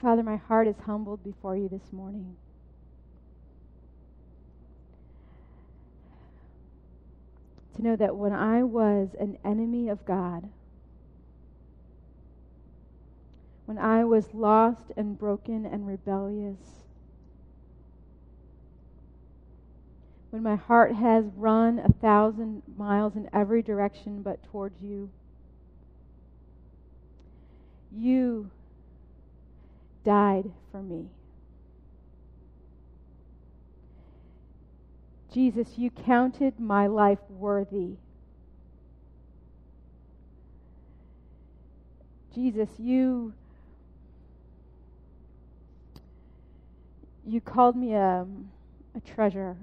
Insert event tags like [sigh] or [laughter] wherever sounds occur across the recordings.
Father, my heart is humbled before you this morning. To know that when I was an enemy of God, when I was lost and broken and rebellious, when my heart has run a thousand miles in every direction but towards you, you died for me. Jesus, you counted my life worthy. Jesus, you you called me a, a treasure.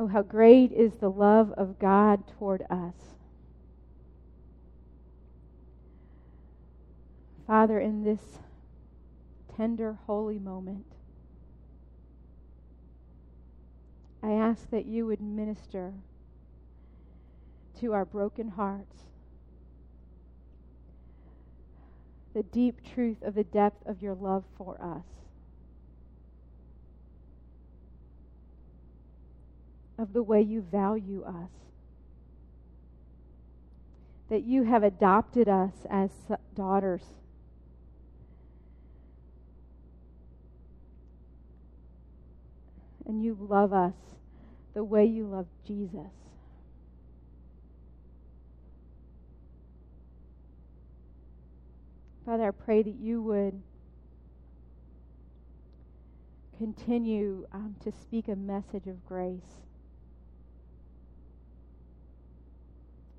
Oh, how great is the love of God toward us. Father, in this tender, holy moment, I ask that you would minister to our broken hearts the deep truth of the depth of your love for us. Of the way you value us. That you have adopted us as daughters. And you love us the way you love Jesus. Father, I pray that you would continue um, to speak a message of grace.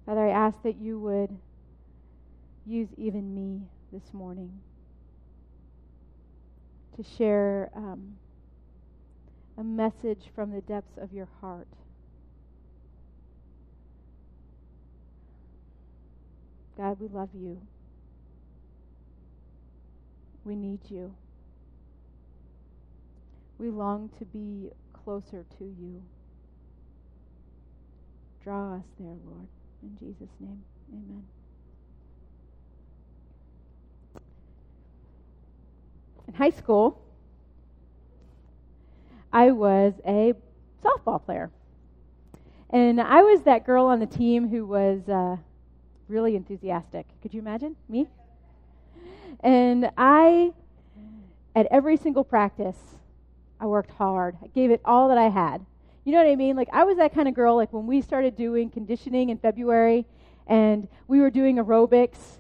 Father, I ask that you would use even me this morning to share um, a message from the depths of your heart. God, we love you. We need you. We long to be closer to you. Draw us there, Lord. In Jesus' name, amen. In high school, I was a softball player. And I was that girl on the team who was uh, really enthusiastic. Could you imagine me? And I, at every single practice, I worked hard. I gave it all that I had. You know what I mean? Like I was that kind of girl like when we started doing conditioning in February and we were doing aerobics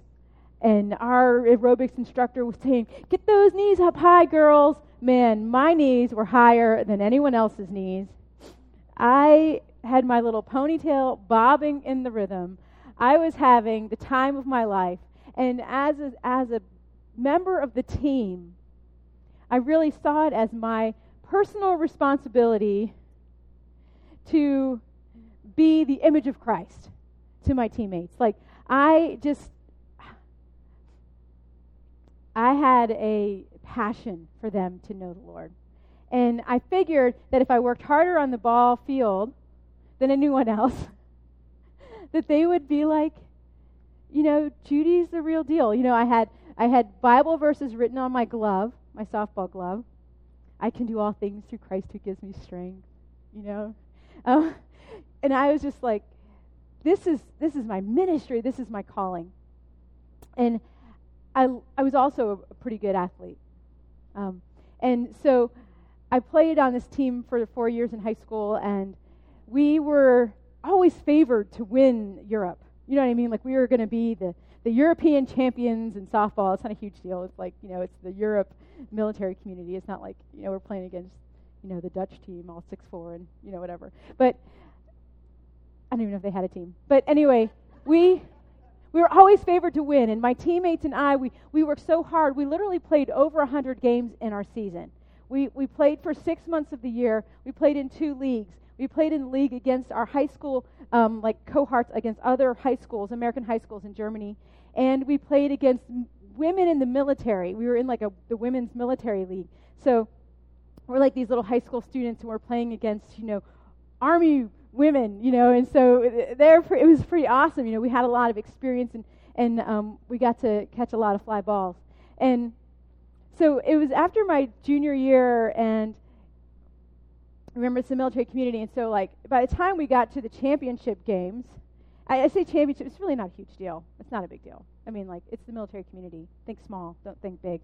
and our aerobics instructor was saying, "Get those knees up high, girls." Man, my knees were higher than anyone else's knees. I had my little ponytail bobbing in the rhythm. I was having the time of my life. And as a, as a member of the team, I really saw it as my personal responsibility to be the image of Christ to my teammates. Like, I just, I had a passion for them to know the Lord. And I figured that if I worked harder on the ball field than anyone else, [laughs] that they would be like, you know, Judy's the real deal. You know, I had I had Bible verses written on my glove, my softball glove. I can do all things through Christ who gives me strength. You know, um, [laughs] and I was just like, this is, this is my ministry, this is my calling. And I, I was also a pretty good athlete. Um, and so I played on this team for four years in high school, and we were always favored to win Europe. You know what I mean? Like we were going to be the, the European champions in softball. It's not a huge deal. It's like, you know, it's the Europe military community. It's not like, you know, we're playing against you know, the Dutch team, all six four and you know whatever. But I don't even know if they had a team. But anyway, we we were always favored to win, and my teammates and I, we we worked so hard. We literally played over hundred games in our season. We we played for six months of the year. We played in two leagues. We played in the league against our high school, um, like cohorts against other high schools, American high schools in Germany, and we played against women in the military. We were in like a the women's military league. So we're like these little high school students who are playing against, you know, army women, you know, and so there it was pretty awesome. You know, we had a lot of experience and and um, we got to catch a lot of fly balls. And so it was after my junior year, and remember it's the military community, and so like by the time we got to the championship games, I, I say championship, it's really not a huge deal. It's not a big deal. I mean, like it's the military community. Think small, don't think big.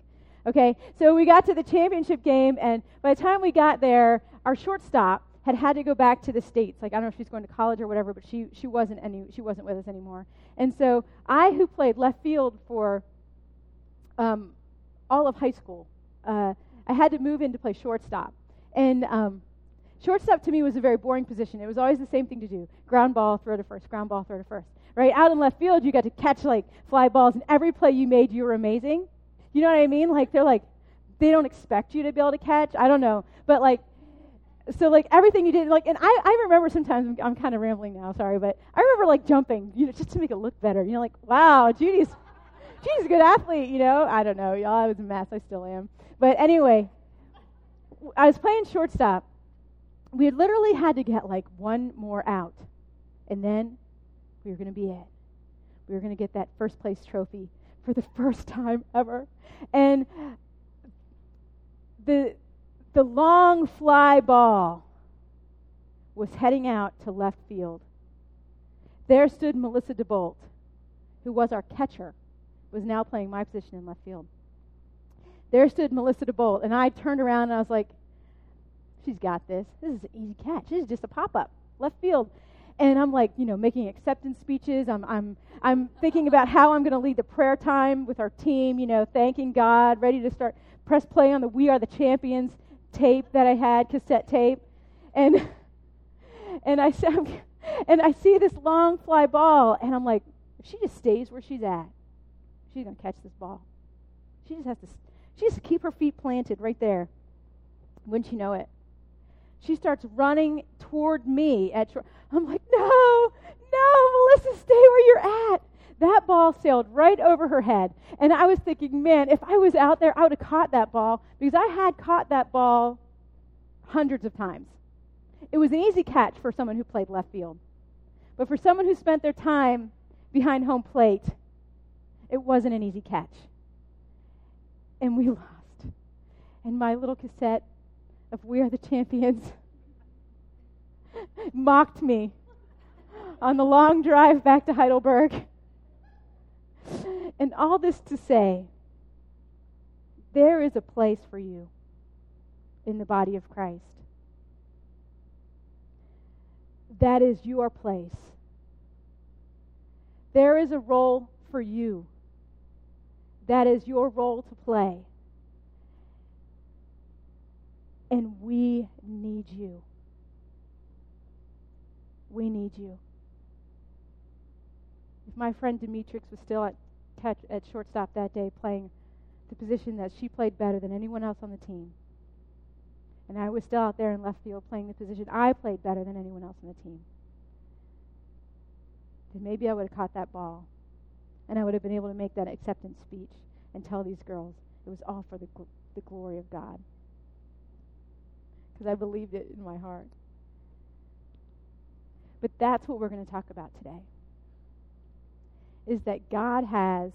Okay, so we got to the championship game, and by the time we got there, our shortstop had had to go back to the states. Like I don't know if she's going to college or whatever, but she she wasn't any she wasn't with us anymore. And so I, who played left field for um, all of high school, uh, I had to move in to play shortstop. And um, shortstop to me was a very boring position. It was always the same thing to do: ground ball, throw to first, ground ball, throw to first. Right out in left field, you got to catch like fly balls, and every play you made, you were amazing. You know what I mean? Like they're like they don't expect you to be able to catch. I don't know, but like so like everything you did like and i, I remember sometimes i'm, I'm kind of rambling now sorry but i remember like jumping you know just to make it look better. You know like wow judy's judy's a good athlete you know? I don't know y'all i was a mess i still am. But anyway i was playing shortstop. We had literally had to get like one more out and then we were going to be it. We were going to get that first place trophy for the first time ever and the the long fly ball was heading out to left field. There stood Melissa DeBolt, who was our catcher, was now playing my position in left field. There stood Melissa DeBolt, and I turned around and I was like, she's got this. This is an easy catch. This is just a pop up, left field. And I'm like, you know, making acceptance speeches. I'm, I'm, I'm thinking about how I'm going to lead the prayer time with our team, you know, thanking God, ready to start press play on the We Are the Champions tape that I had, cassette tape, and [laughs] and I [laughs] and I see this long fly ball, and I'm like, if she just stays where she's at, she's gonna catch this ball. She just has to, she to keep her feet planted right there. Wouldn't you know it? She starts running toward me. At, I'm like, no, no, Melissa, stay where you're at. That ball sailed right over her head. And I was thinking, man, if I was out there, I would have caught that ball because I had caught that ball hundreds of times. It was an easy catch for someone who played left field. But for someone who spent their time behind home plate, it wasn't an easy catch. And we [laughs] lost. And my little cassette of We Are the Champions mocked me on the long drive back to Heidelberg. And all this to say, there is a place for you in the body of Christ. That is your place. There is a role for you. That is your role to play. And we need you. We need you If my friend Demetrix was still at catch at shortstop that day playing the position that she played better than anyone else on the team. And I was still out there in left field playing the position I played better than anyone else on the team. Then maybe I would have caught that ball. And I would have been able to make that acceptance speech and tell these girls it was all for the, gl- the glory of God. Because I believed it in my heart. But that's what we're going to talk about today is that God has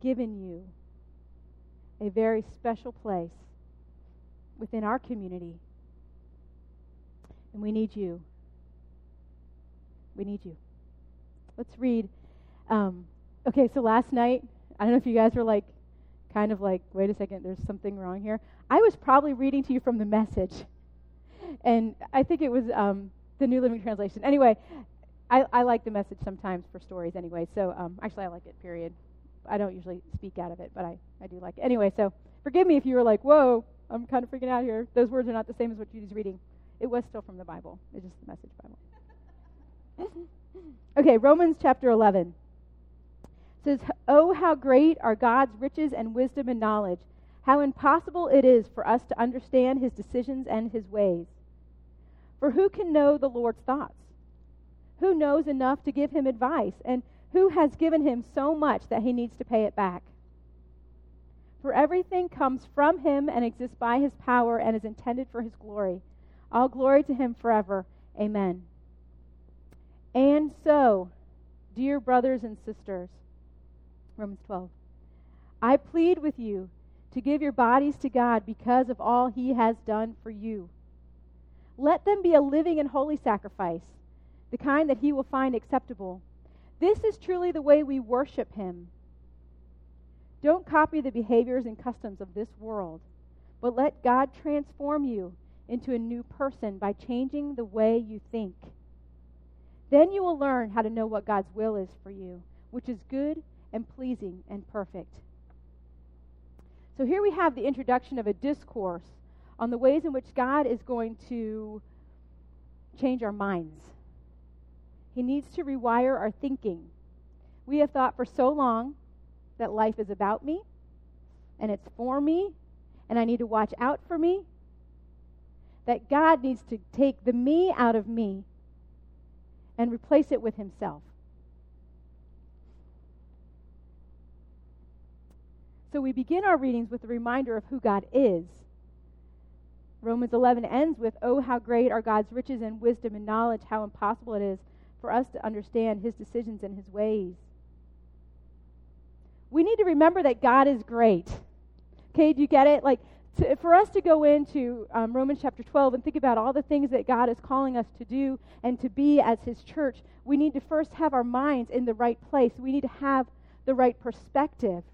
given you a very special place within our community. And we need you. We need you. Let's read. Um, okay, so last night, I don't know if you guys were like, kind of like, wait a second, there's something wrong here. I was probably reading to you from the message. And I think it was um, the New Living Translation. Anyway, I, I like the message sometimes for stories anyway. So um, actually, I like it. Period. I don't usually speak out of it, but I, I do like it. Anyway, so forgive me if you were like, "Whoa, I'm kind of freaking out here." Those words are not the same as what Judy's reading. It was still from the Bible. It's just the Message Bible. [laughs] okay, Romans chapter 11 says, "Oh, how great are God's riches and wisdom and knowledge! How impossible it is for us to understand His decisions and His ways. For who can know the Lord's thoughts?" Who knows enough to give him advice? And who has given him so much that he needs to pay it back? For everything comes from him and exists by his power and is intended for his glory. All glory to him forever. Amen. And so, dear brothers and sisters, Romans 12, I plead with you to give your bodies to God because of all he has done for you. Let them be a living and holy sacrifice, the kind that he will find acceptable. This is truly the way we worship him. Don't copy the behaviors and customs of this world, but let God transform you into a new person by changing the way you think. Then you will learn how to know what God's will is for you, which is good and pleasing and perfect. So here we have the introduction of a discourse on the ways in which God is going to change our minds. He needs to rewire our thinking. We have thought for so long that life is about me and it's for me and I need to watch out for me that God needs to take the me out of me and replace it with Himself. So we begin our readings with a reminder of who God is. Romans 11 ends with, Oh, how great are God's riches and wisdom and knowledge, how impossible it is for us to understand His decisions and His ways. We need to remember that God is great. Okay, do you get it? Like, to, for us to go into um, Romans chapter 12 and think about all the things that God is calling us to do and to be as His church, we need to first have our minds in the right place. We need to have the right perspective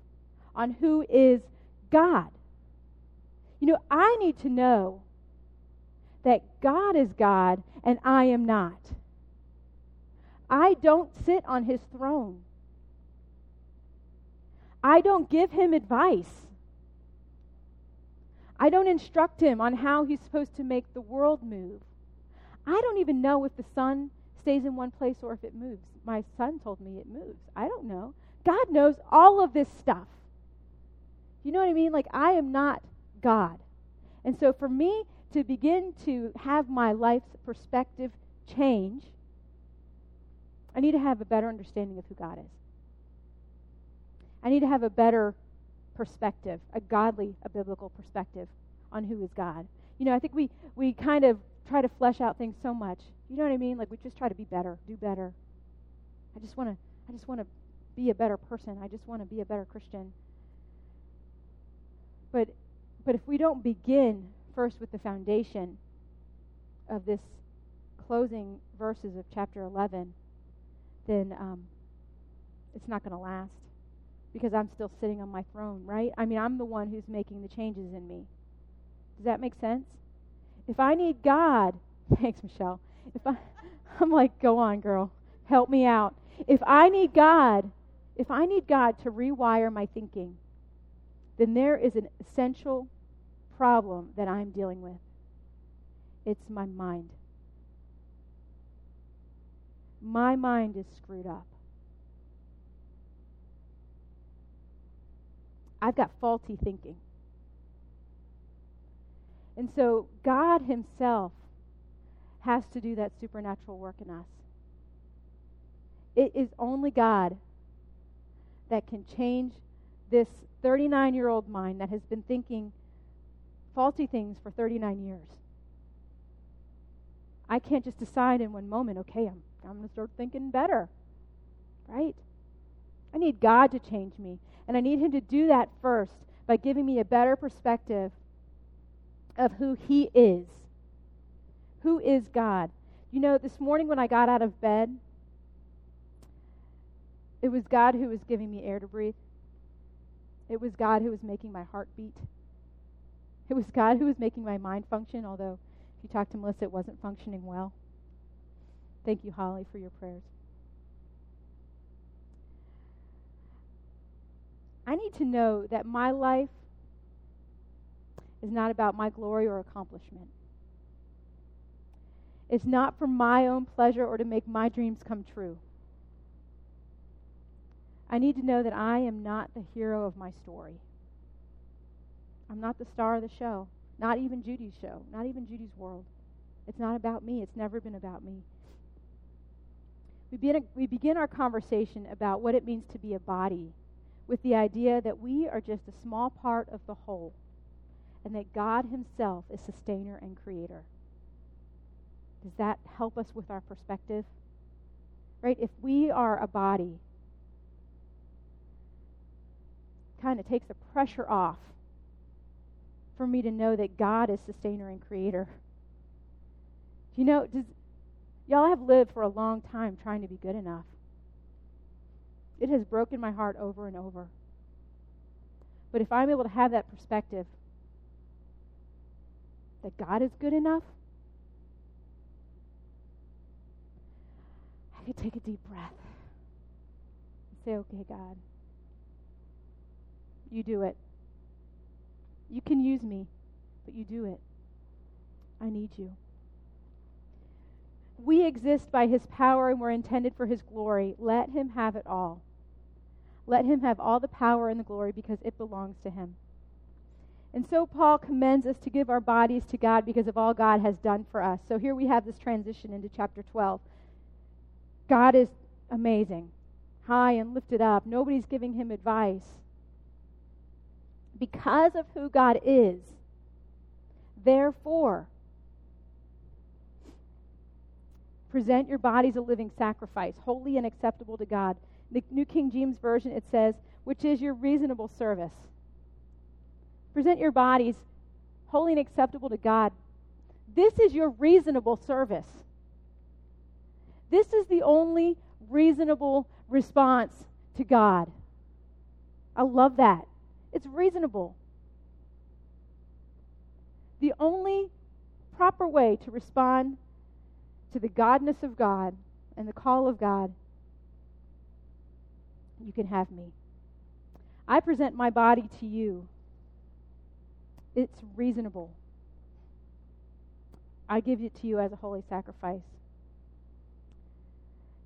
on who is God. You know, I need to know that God is God and I am not. I don't sit on His throne. I don't give Him advice. I don't instruct him on how he's supposed to make the world move. I don't even know if the sun stays in one place or if it moves. My son told me it moves. I don't know. God knows all of this stuff. You know what I mean? Like, I am not God. And so, for me to begin to have my life's perspective change, I need to have a better understanding of who God is. I need to have a better perspective, a godly, a biblical perspective on who is God. You know, I think we, we kind of try to flesh out things so much. You know what I mean? Like we just try to be better, do better. I just want to I just want to be a better person. I just want to be a better Christian. But but if we don't begin first with the foundation of this closing verses of chapter 11, then um, it's not going to last because I'm still sitting on my throne, right? I mean, I'm the one who's making the changes in me. Does that make sense? If I need God, [laughs] thanks, Michelle. If I, [laughs] I'm like, go on, girl, help me out. If I need God, if I need God to rewire my thinking, then there is an essential problem that I'm dealing with. It's my mind. My mind is screwed up. I've got faulty thinking. And so God Himself has to do that supernatural work in us. It is only God that can change this 39 year old mind that has been thinking faulty things for 39 years. I can't just decide in one moment, okay, I'm, I'm going to start thinking better. Right? I need God to change me. And I need Him to do that first by giving me a better perspective of who He is. Who is God? You know, this morning when I got out of bed, it was God who was giving me air to breathe. It was God who was making my heart beat. It was God who was making my mind function, although if you talk to Melissa, it wasn't functioning well. Thank you, Holly, for your prayers. I need to know that my life is not about my glory or accomplishment. It's not for my own pleasure or to make my dreams come true. I need to know that I am not the hero of my story. I'm not the star of the show, not even Judy's show, not even Judy's world. It's not about me. It's never been about me. We begin, we begin our conversation about what it means to be a body with the idea that we are just a small part of the whole and that God Himself is sustainer and creator. Does that help us with our perspective? Right? If we are a body, kind of takes the pressure off for me to know that God is sustainer and creator. You know, does, y'all have lived for a long time trying to be good enough. It has broken my heart over and over. But if I'm able to have that perspective that God is good enough, I could take a deep breath and say, okay, God, you do it. You can use me, but you do it. I need you. We exist by his power and we're intended for his glory. Let him have it all. Let him have all the power and the glory because it belongs to him. And so Paul commends us to give our bodies to God because of all God has done for us. So here we have this transition into chapter 12. God is amazing, high and lifted up. Nobody's giving him advice. Because of who God is, therefore, present your bodies a living sacrifice, holy and acceptable to God. The New King James Version, it says, which is your reasonable service. Present your bodies holy and acceptable to God. This is your reasonable service. This is the only reasonable response to God. I love that. It's reasonable. The only proper way to respond to the godness of God and the call of God, you can have me. I present my body to you. It's reasonable. I give it to you as a holy sacrifice.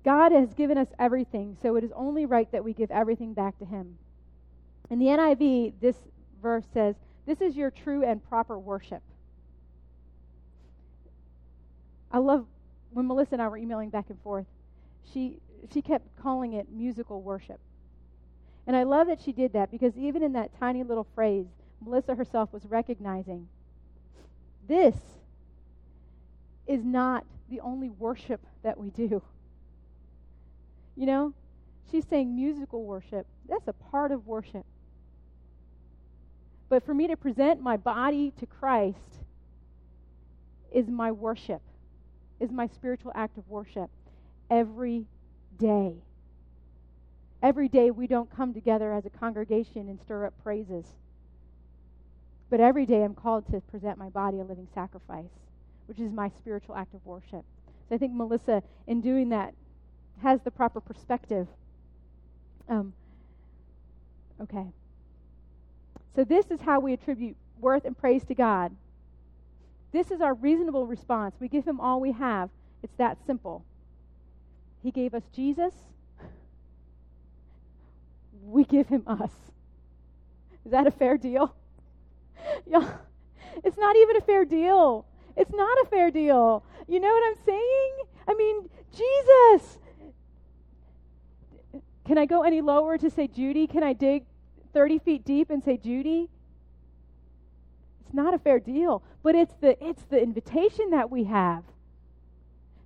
God has given us everything, so it is only right that we give everything back to Him. In the NIV, this verse says, This is your true and proper worship. I love when Melissa and I were emailing back and forth, she, she kept calling it musical worship. And I love that she did that because even in that tiny little phrase, Melissa herself was recognizing this is not the only worship that we do. You know, she's saying musical worship. That's a part of worship. But for me to present my body to Christ is my worship, is my spiritual act of worship every day. Every day we don't come together as a congregation and stir up praises. But every day I'm called to present my body a living sacrifice, which is my spiritual act of worship. So I think Melissa, in doing that, has the proper perspective. Um, okay. So, this is how we attribute worth and praise to God. This is our reasonable response. We give Him all we have. It's that simple. He gave us Jesus, we give Him us. Is that a fair deal? [laughs] Yeah, it's not even a fair deal. It's not a fair deal. You know what I'm saying? I mean, Jesus. Can I go any lower to say Judy? Can I dig 30 feet deep and say, Judy, it's not a fair deal. But it's the, it's the invitation that we have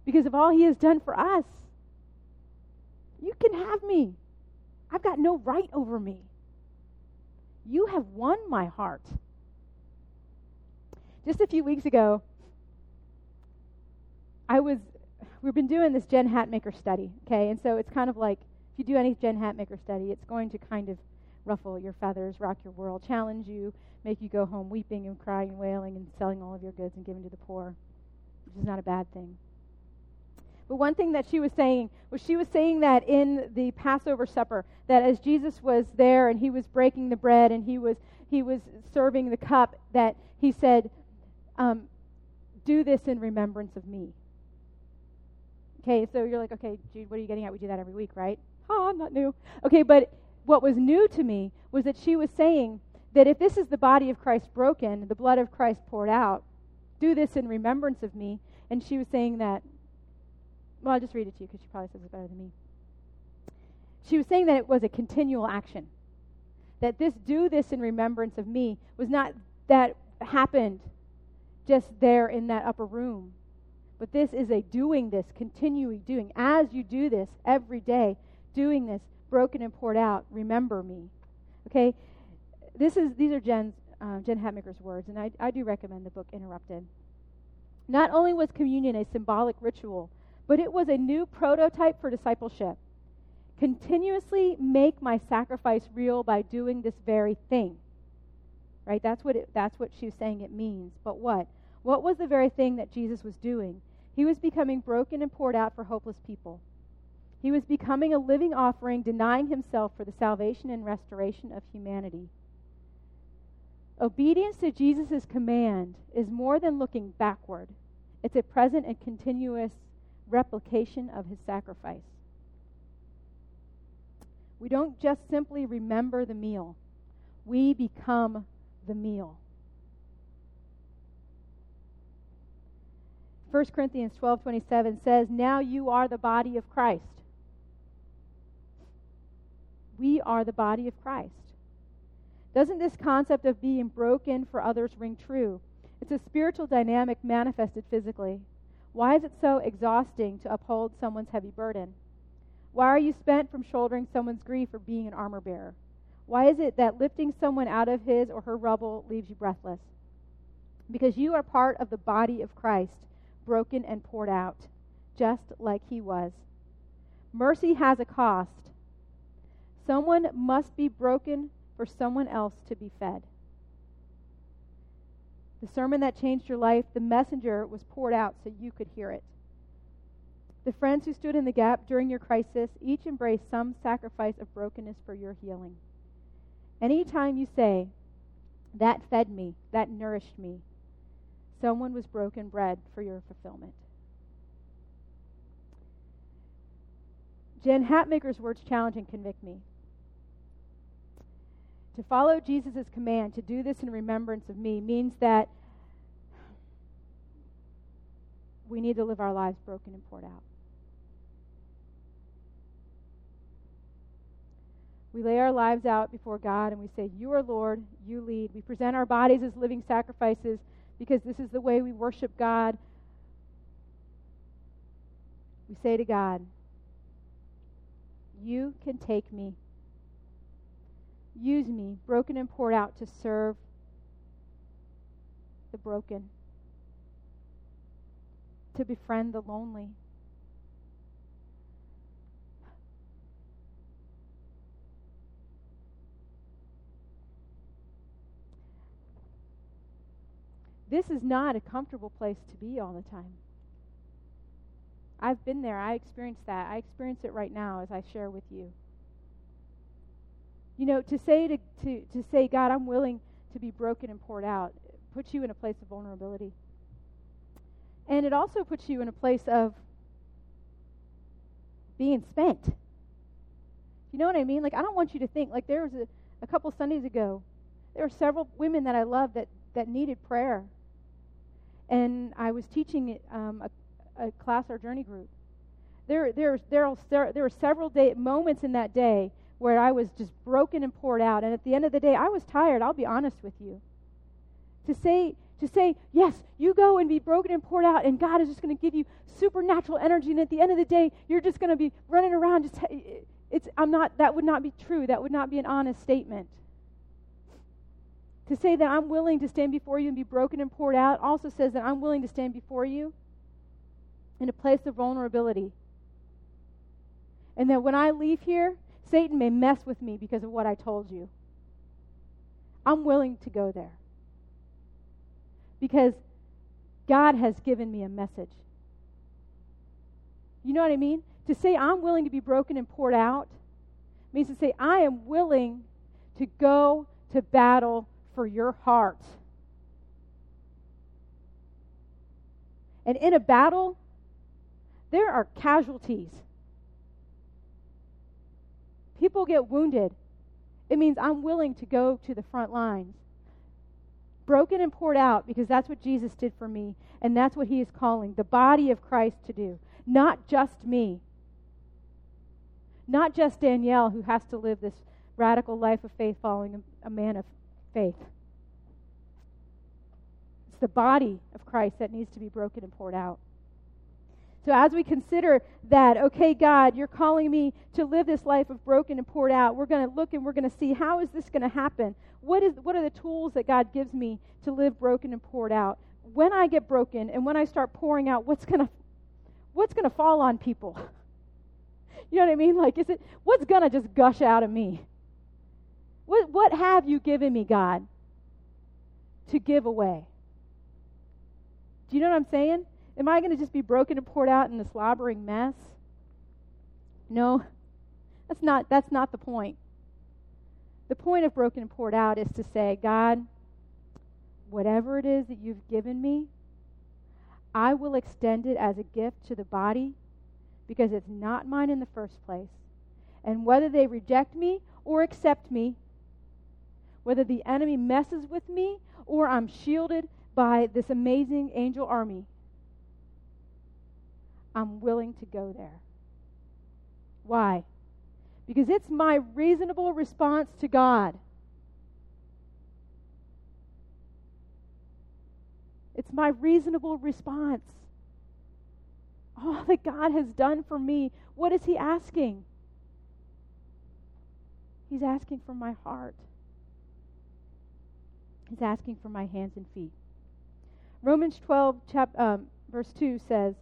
because of all he has done for us. You can have me. I've got no right over me. You have won my heart. Just a few weeks ago, I was, we've been doing this Jen Hatmaker study, okay? And so it's kind of like, if you do any Jen Hatmaker study, it's going to kind of ruffle your feathers, rock your world, challenge you, make you go home weeping and crying and wailing and selling all of your goods and giving to the poor, which is not a bad thing. But one thing that she was saying was she was saying that in the Passover supper, that as Jesus was there and he was breaking the bread and he was he was serving the cup, that he said, um, "Do this in remembrance of me." Okay, so you're like, okay, Jude, what are you getting at? We do that every week, right? Ah, not new. Okay, but what was new to me was that she was saying that if this is the body of Christ broken, the blood of Christ poured out, do this in remembrance of me. And she was saying that, well, I'll just read it to you because she probably says it better than me. She was saying that it was a continual action. That this do this in remembrance of me was not that happened just there in that upper room, but this is a doing this, continually doing. As you do this every day, doing this, broken and poured out, remember me. Okay? This is these are Jen's uh, Jen Hatmaker's words, and I, I do recommend the book Interrupted. Not only was communion a symbolic ritual, but it was a new prototype for discipleship. Continuously make my sacrifice real by doing this very thing. Right? That's what it, that's what she's saying it means. But what? What was the very thing that Jesus was doing? He was becoming broken and poured out for hopeless people. He was becoming a living offering, denying himself for the salvation and restoration of humanity. Obedience to Jesus' command is more than looking backward, it's a present and continuous replication of his sacrifice. We don't just simply remember the meal, we become the meal. 1 Corinthians 12:27 says, "Now you are the body of Christ." We are the body of Christ. Doesn't this concept of being broken for others ring true? It's a spiritual dynamic manifested physically. Why is it so exhausting to uphold someone's heavy burden? Why are you spent from shouldering someone's grief or being an armor bearer? Why is it that lifting someone out of his or her rubble leaves you breathless? Because you are part of the body of Christ, broken and poured out, just like he was. Mercy has a cost. Someone must be broken for someone else to be fed. The sermon that changed your life, the messenger was poured out so you could hear it. The friends who stood in the gap during your crisis each embraced some sacrifice of brokenness for your healing. Anytime you say, that fed me, that nourished me, someone was broken bread for your fulfillment. Jen Hatmaker's words challenge and convict me. To follow Jesus' command to do this in remembrance of me means that we need to live our lives broken and poured out. We lay our lives out before God and we say, You are Lord, you lead. We present our bodies as living sacrifices because this is the way we worship God. We say to God, You can take me. Use me, broken and poured out, to serve the broken, to befriend the lonely. This is not a comfortable place to be all the time. I've been there. I experienced that. I experience it right now as I share with you. You know, to say to, to, to say, God, I'm willing to be broken and poured out, puts you in a place of vulnerability. And it also puts you in a place of being spent. You know what I mean? Like, I don't want you to think, like, there was a, a couple Sundays ago, there were several women that I loved that, that needed prayer. And I was teaching um, a, a class, our journey group. There, there, there, there were several day, moments in that day where I was just broken and poured out. And at the end of the day, I was tired. I'll be honest with you. To say, to say, yes, you go and be broken and poured out, and God is just going to give you supernatural energy. And at the end of the day, you're just going to be running around. Just, it's, I'm not. That would not be true. That would not be an honest statement. To say that I'm willing to stand before you and be broken and poured out also says that I'm willing to stand before you in a place of vulnerability. And that when I leave here, Satan may mess with me because of what I told you. I'm willing to go there. Because God has given me a message. You know what I mean? To say I'm willing to be broken and poured out means to say I am willing to go to battle for your heart. And in a battle, there are casualties people get wounded, it means I'm willing to go to the front lines. Broken and poured out because that's what Jesus did for me, and that's what he is calling the body of Christ to do. Not just me. Not just Danielle, who has to live this radical life of faith following a, man of faith. It's the body of Christ that needs to be broken and poured out. So, as we consider that, okay, God, you're calling me to live this life of broken and poured out, we're going to look and we're going to see how is this going to happen? What, is, what are the tools that God gives me to live broken and poured out? When I get broken and when I start pouring out, what's going to what's going to fall on people? [laughs] You know what I mean? Like, is it what's going to just gush out of me? What, what have you given me, God, to give away? Do you know what I'm saying? Am I going to just be broken and poured out in a slobbering mess? No, that's not, that's not the point. The point of broken and poured out is to say, God, whatever it is that you've given me, I will extend it as a gift to the body because it's not mine in the first place. And whether they reject me or accept me, whether the enemy messes with me or I'm shielded by this amazing angel army, I'm willing to go there. Why? Because it's my reasonable response to God. It's my reasonable response. All that God has done for me, what is He asking? He's asking for my heart. He's asking for my hands and feet. Romans 12, chap, um, verse 2 says,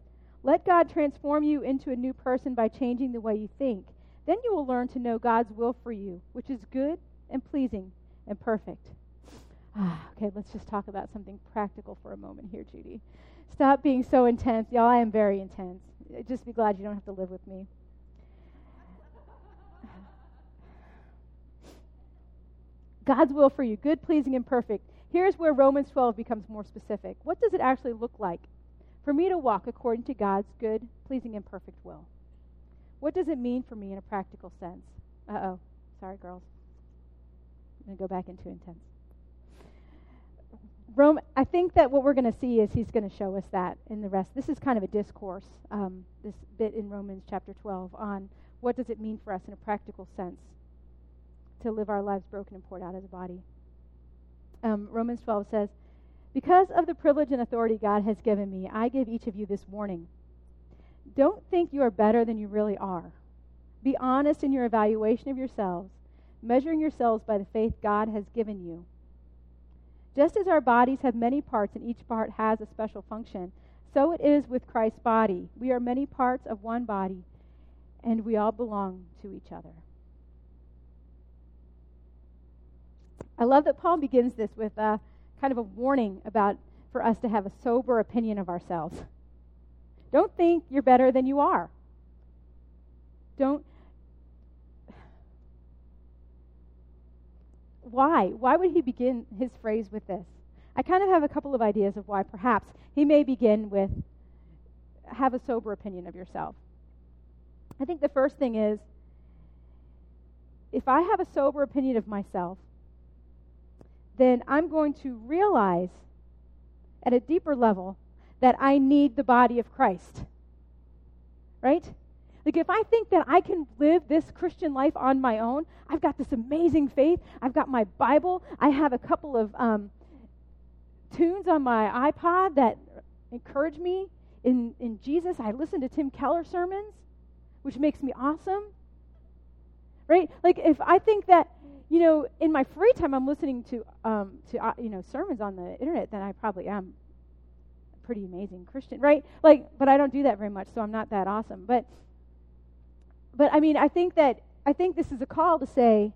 let God transform you into a new person by changing the way you think. Then you will learn to know God's will for you, which is good and pleasing and perfect. Ah, okay, let's just talk about something practical for a moment here, Judy. Stop being so intense. Y'all, I am very intense. Just be glad you don't have to live with me. God's will for you, good, pleasing, and perfect. Here's where Romans 12 becomes more specific. What does it actually look like? For me to walk according to God's good, pleasing, and perfect will. What does it mean for me in a practical sense? Uh oh. Sorry, girls. I'm going to go back into intense. Rome, I think that what we're going to see is he's going to show us that in the rest. This is kind of a discourse, um, this bit in Romans chapter 12, on what does it mean for us in a practical sense to live our lives broken and poured out as a body. Um, Romans 12 says, because of the privilege and authority God has given me, I give each of you this warning. Don't think you are better than you really are. Be honest in your evaluation of yourselves, measuring yourselves by the faith God has given you. Just as our bodies have many parts and each part has a special function, so it is with Christ's body. We are many parts of one body, and we all belong to each other. I love that Paul begins this with uh, kind of a warning about for us to have a sober opinion of ourselves. Don't think you're better than you are. Don't. Why? Why would he begin his phrase with this? I kind of have a couple of ideas of why perhaps he may begin with have a sober opinion of yourself. I think the first thing is if I have a sober opinion of myself, then I'm going to realize at a deeper level that I need the body of Christ. Right? Like, if I think that I can live this Christian life on my own, I've got this amazing faith, I've got my Bible, I have a couple of um, tunes on my iPod that encourage me in, in Jesus. I listen to Tim Keller sermons, which makes me awesome. Right? Like, if I think that you know, in my free time, I'm listening to, um, to uh, you know, sermons on the internet. Then I probably am a pretty amazing Christian, right? Like, but I don't do that very much, so I'm not that awesome. But, but I mean, I think that I think this is a call to say,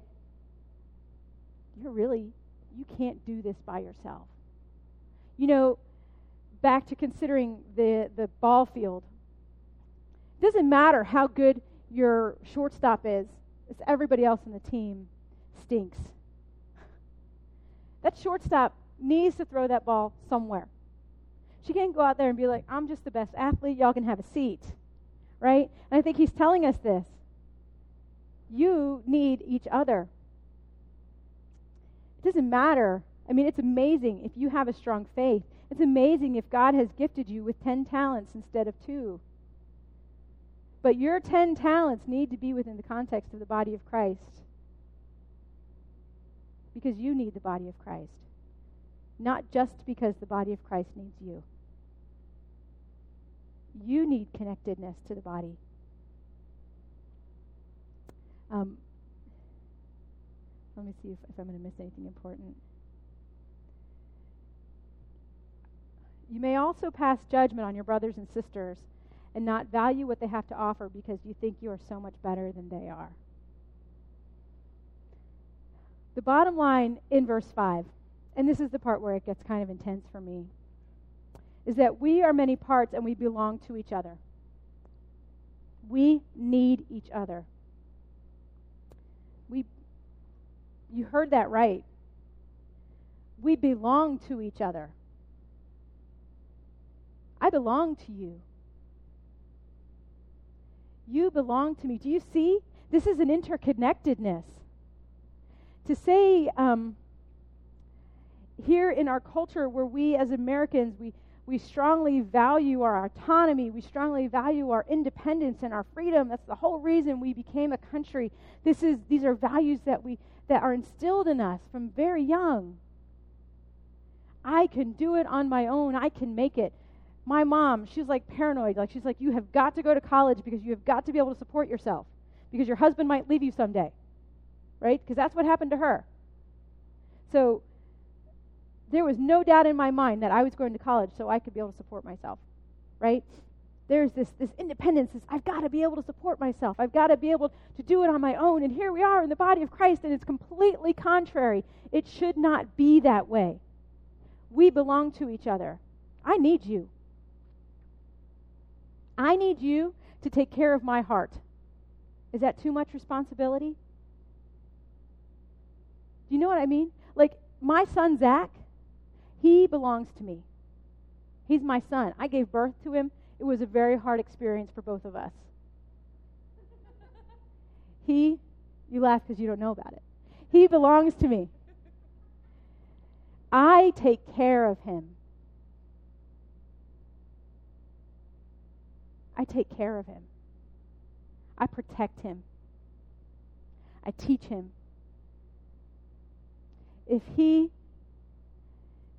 you're really, you can't do this by yourself. You know, back to considering the the ball field. It doesn't matter how good your shortstop is; it's everybody else in the team stinks. That shortstop needs to throw that ball somewhere. She can't go out there and be like, I'm just the best athlete. Y'all can have a seat. Right? And I think he's telling us this. You need each other. It doesn't matter. I mean, it's amazing if you have a strong faith. It's amazing if God has gifted you with 10 talents instead of two. But your 10 talents need to be within the context of the body of Christ because you need the body of Christ, not just because the body of Christ needs you. You need connectedness to the body. Um, let me see if, if I'm going to miss anything important. You may also pass judgment on your brothers and sisters and not value what they have to offer because you think you are so much better than they are. The bottom line in verse 5, and this is the part where it gets kind of intense for me, is that we are many parts and we belong to each other. We need each other. We you heard that right. We belong to each other. I belong to you. You belong to me. Do you see? This is an interconnectedness. To say um, here in our culture where we as Americans, we, we strongly value our autonomy, we strongly value our independence and our freedom. That's the whole reason we became a country. This is, these are values that, we, that are instilled in us from very young. I can do it on my own, I can make it my mom, she's like paranoid. Like she's like, you have got to go to college because you have got to be able to support yourself because your husband might leave you someday, right? Because that's what happened to her. So there was no doubt in my mind that I was going to college so I could be able to support myself, right? There's this, this independence, this, I've got to be able to support myself. I've got to be able to do it on my own. And here we are in the body of Christ, and it's completely contrary. It should not be that way. We belong to each other. I need you. I need you to take care of my heart. Is that too much responsibility? You know what I mean? Like, my son, Zach, he belongs to me. He's my son. I gave birth to him. It was a very hard experience for both of us. [laughs] He, you laugh because you don't know about it. He belongs to me. I take care of him. I take care of him. I protect him. I teach him. If he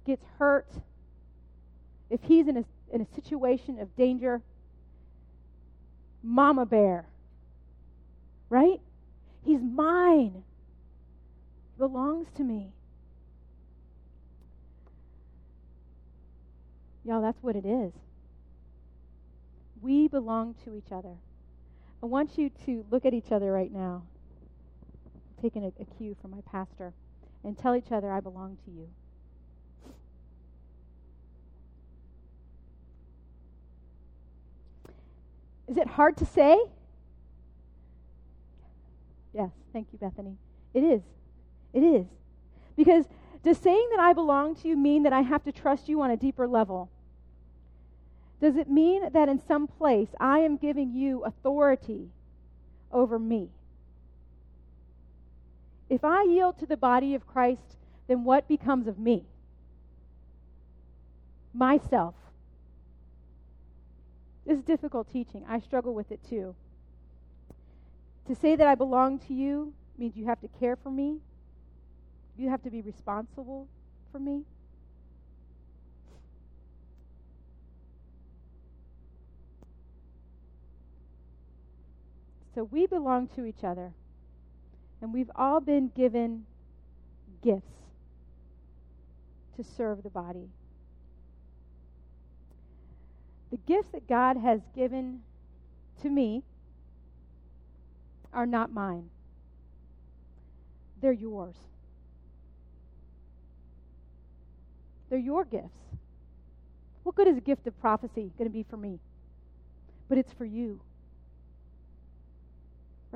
gets hurt, if he's in a, in a situation of danger, mama bear, right? He's mine. He belongs to me. Y'all, that's what it is. We belong to each other. I want you to look at each other right now, I'm taking a, a cue from my pastor, and tell each other, I belong to you. Is it hard to say? Yes, thank you, Bethany. It is. It is. Because does saying that I belong to you mean that I have to trust you on a deeper level? Does it mean that in some place I am giving you authority over me? If I yield to the body of Christ, then what becomes of me? Myself. This is difficult teaching. I struggle with it too. To say that I belong to you means you have to care for me, you have to be responsible for me. So we belong to each other. And we've all been given gifts to serve the body. The gifts that God has given to me are not mine, they're yours. They're your gifts. What good is a gift of prophecy going to be for me? But it's for you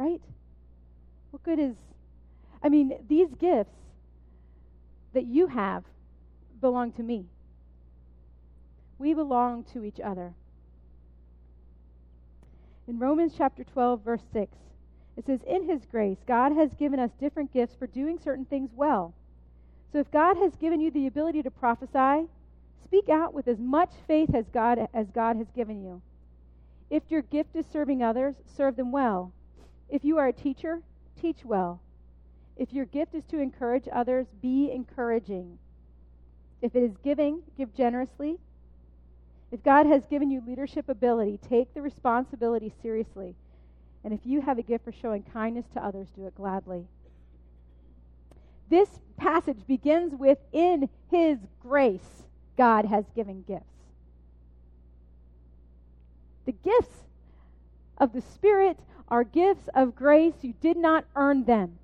right? What good is, I mean, these gifts that you have belong to me. We belong to each other. In Romans chapter 12, verse 6, it says, In his grace, God has given us different gifts for doing certain things well. So if God has given you the ability to prophesy, speak out with as much faith as God, as God has given you. If your gift is serving others, serve them well. If you are a teacher, teach well. If your gift is to encourage others, be encouraging. If it is giving, give generously. If God has given you leadership ability, take the responsibility seriously. And if you have a gift for showing kindness to others, do it gladly. This passage begins with In His grace, God has given gifts. The gifts of the Spirit are gifts of grace. You did not earn them.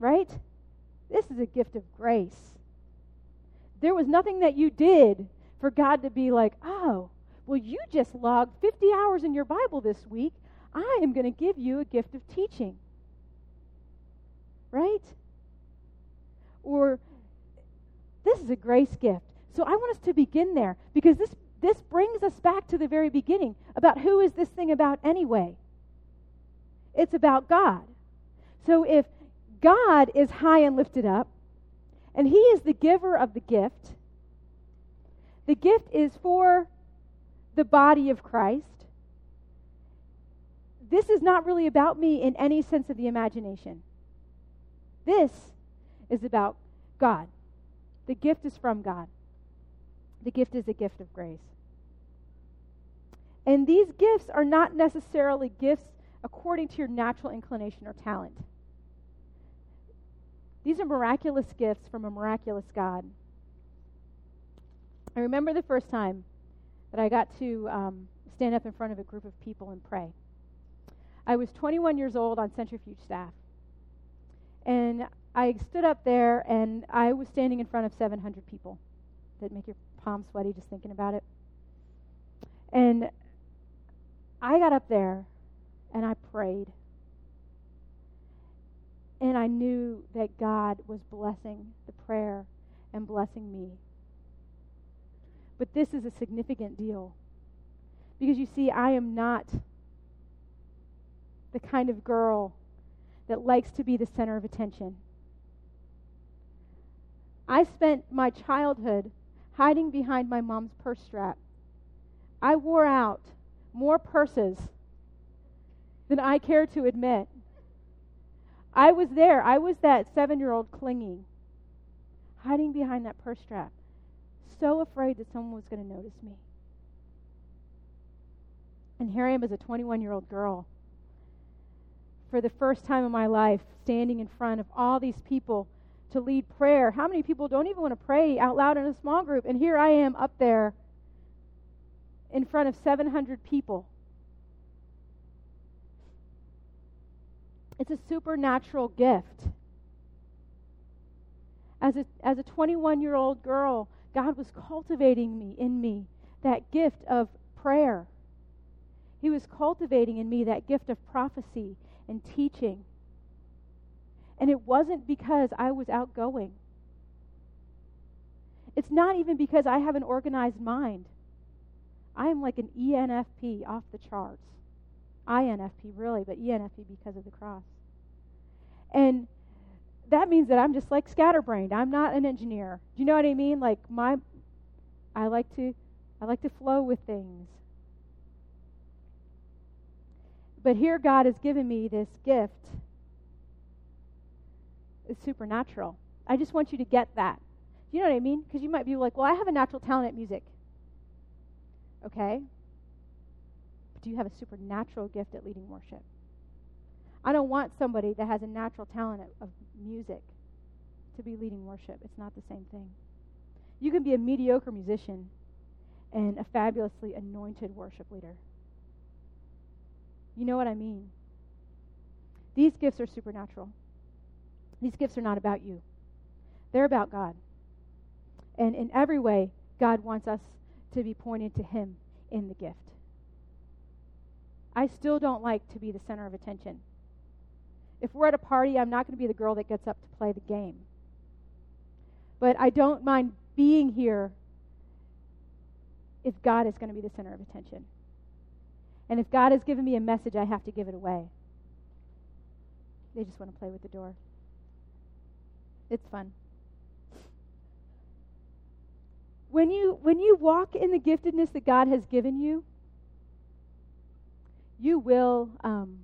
Right? This is a gift of grace. There was nothing that you did for God to be like, oh, well, you just logged 50 hours in your Bible this week. I am going to give you a gift of teaching. Right? Or this is a grace gift. So I want us to begin there because this this brings us back to the very beginning about who is this thing about anyway? It's about God. So if God is high and lifted up, and He is the giver of the gift, the gift is for the body of Christ. This is not really about me in any sense of the imagination. This is about God. The gift is from God. The gift is a gift of grace. And these gifts are not necessarily gifts according to your natural inclination or talent. These are miraculous gifts from a miraculous God. I remember the first time that I got to um, stand up in front of a group of people and pray. I was 21 years old on centrifuge staff. And I stood up there and I was standing in front of 700 people. That make your palms sweaty just thinking about it. And I got up there and I prayed. And I knew that God was blessing the prayer and blessing me. But this is a significant deal. Because you see, I am not the kind of girl that likes to be the center of attention. I spent my childhood hiding behind my mom's purse strap. I wore out more purses than I care to admit. I was there. I was that seven year old clinging, hiding behind that purse strap, so afraid that someone was going to notice me. And here I am as a 21 year old girl, for the first time in my life, standing in front of all these people to lead prayer. How many people don't even want to pray out loud in a small group? And here I am up there in front of 700 people. It's a supernatural gift. As a, as a 21 year old girl, God was cultivating me in me that gift of prayer. He was cultivating in me that gift of prophecy and teaching. And it wasn't because I was outgoing. It's not even because I have an organized mind. I am like an ENFP off the charts. INFP, really, but ENFP because of the cross. And that means that I'm just like scatterbrained. I'm not an engineer. Do you know what I mean? Like my I like to I like to flow with things. But here God has given me this gift. It's supernatural. I just want you to get that. Do you know what I mean? Because you might be like, well, I have a natural talent at music. Okay? But do you have a supernatural gift at leading worship? I don't want somebody that has a natural talent of music to be leading worship. It's not the same thing. You can be a mediocre musician and a fabulously anointed worship leader. You know what I mean? These gifts are supernatural. These gifts are not about you, they're about God. And in every way, God wants us to be pointed to Him in the gift. I still don't like to be the center of attention. If we're at a party, I'm not going to be the girl that gets up to play the game. But I don't mind being here if God is going to be the center of attention. And if God has given me a message, I have to give it away. They just want to play with the door. It's fun. When you when you walk in the giftedness that God has given you, you will um,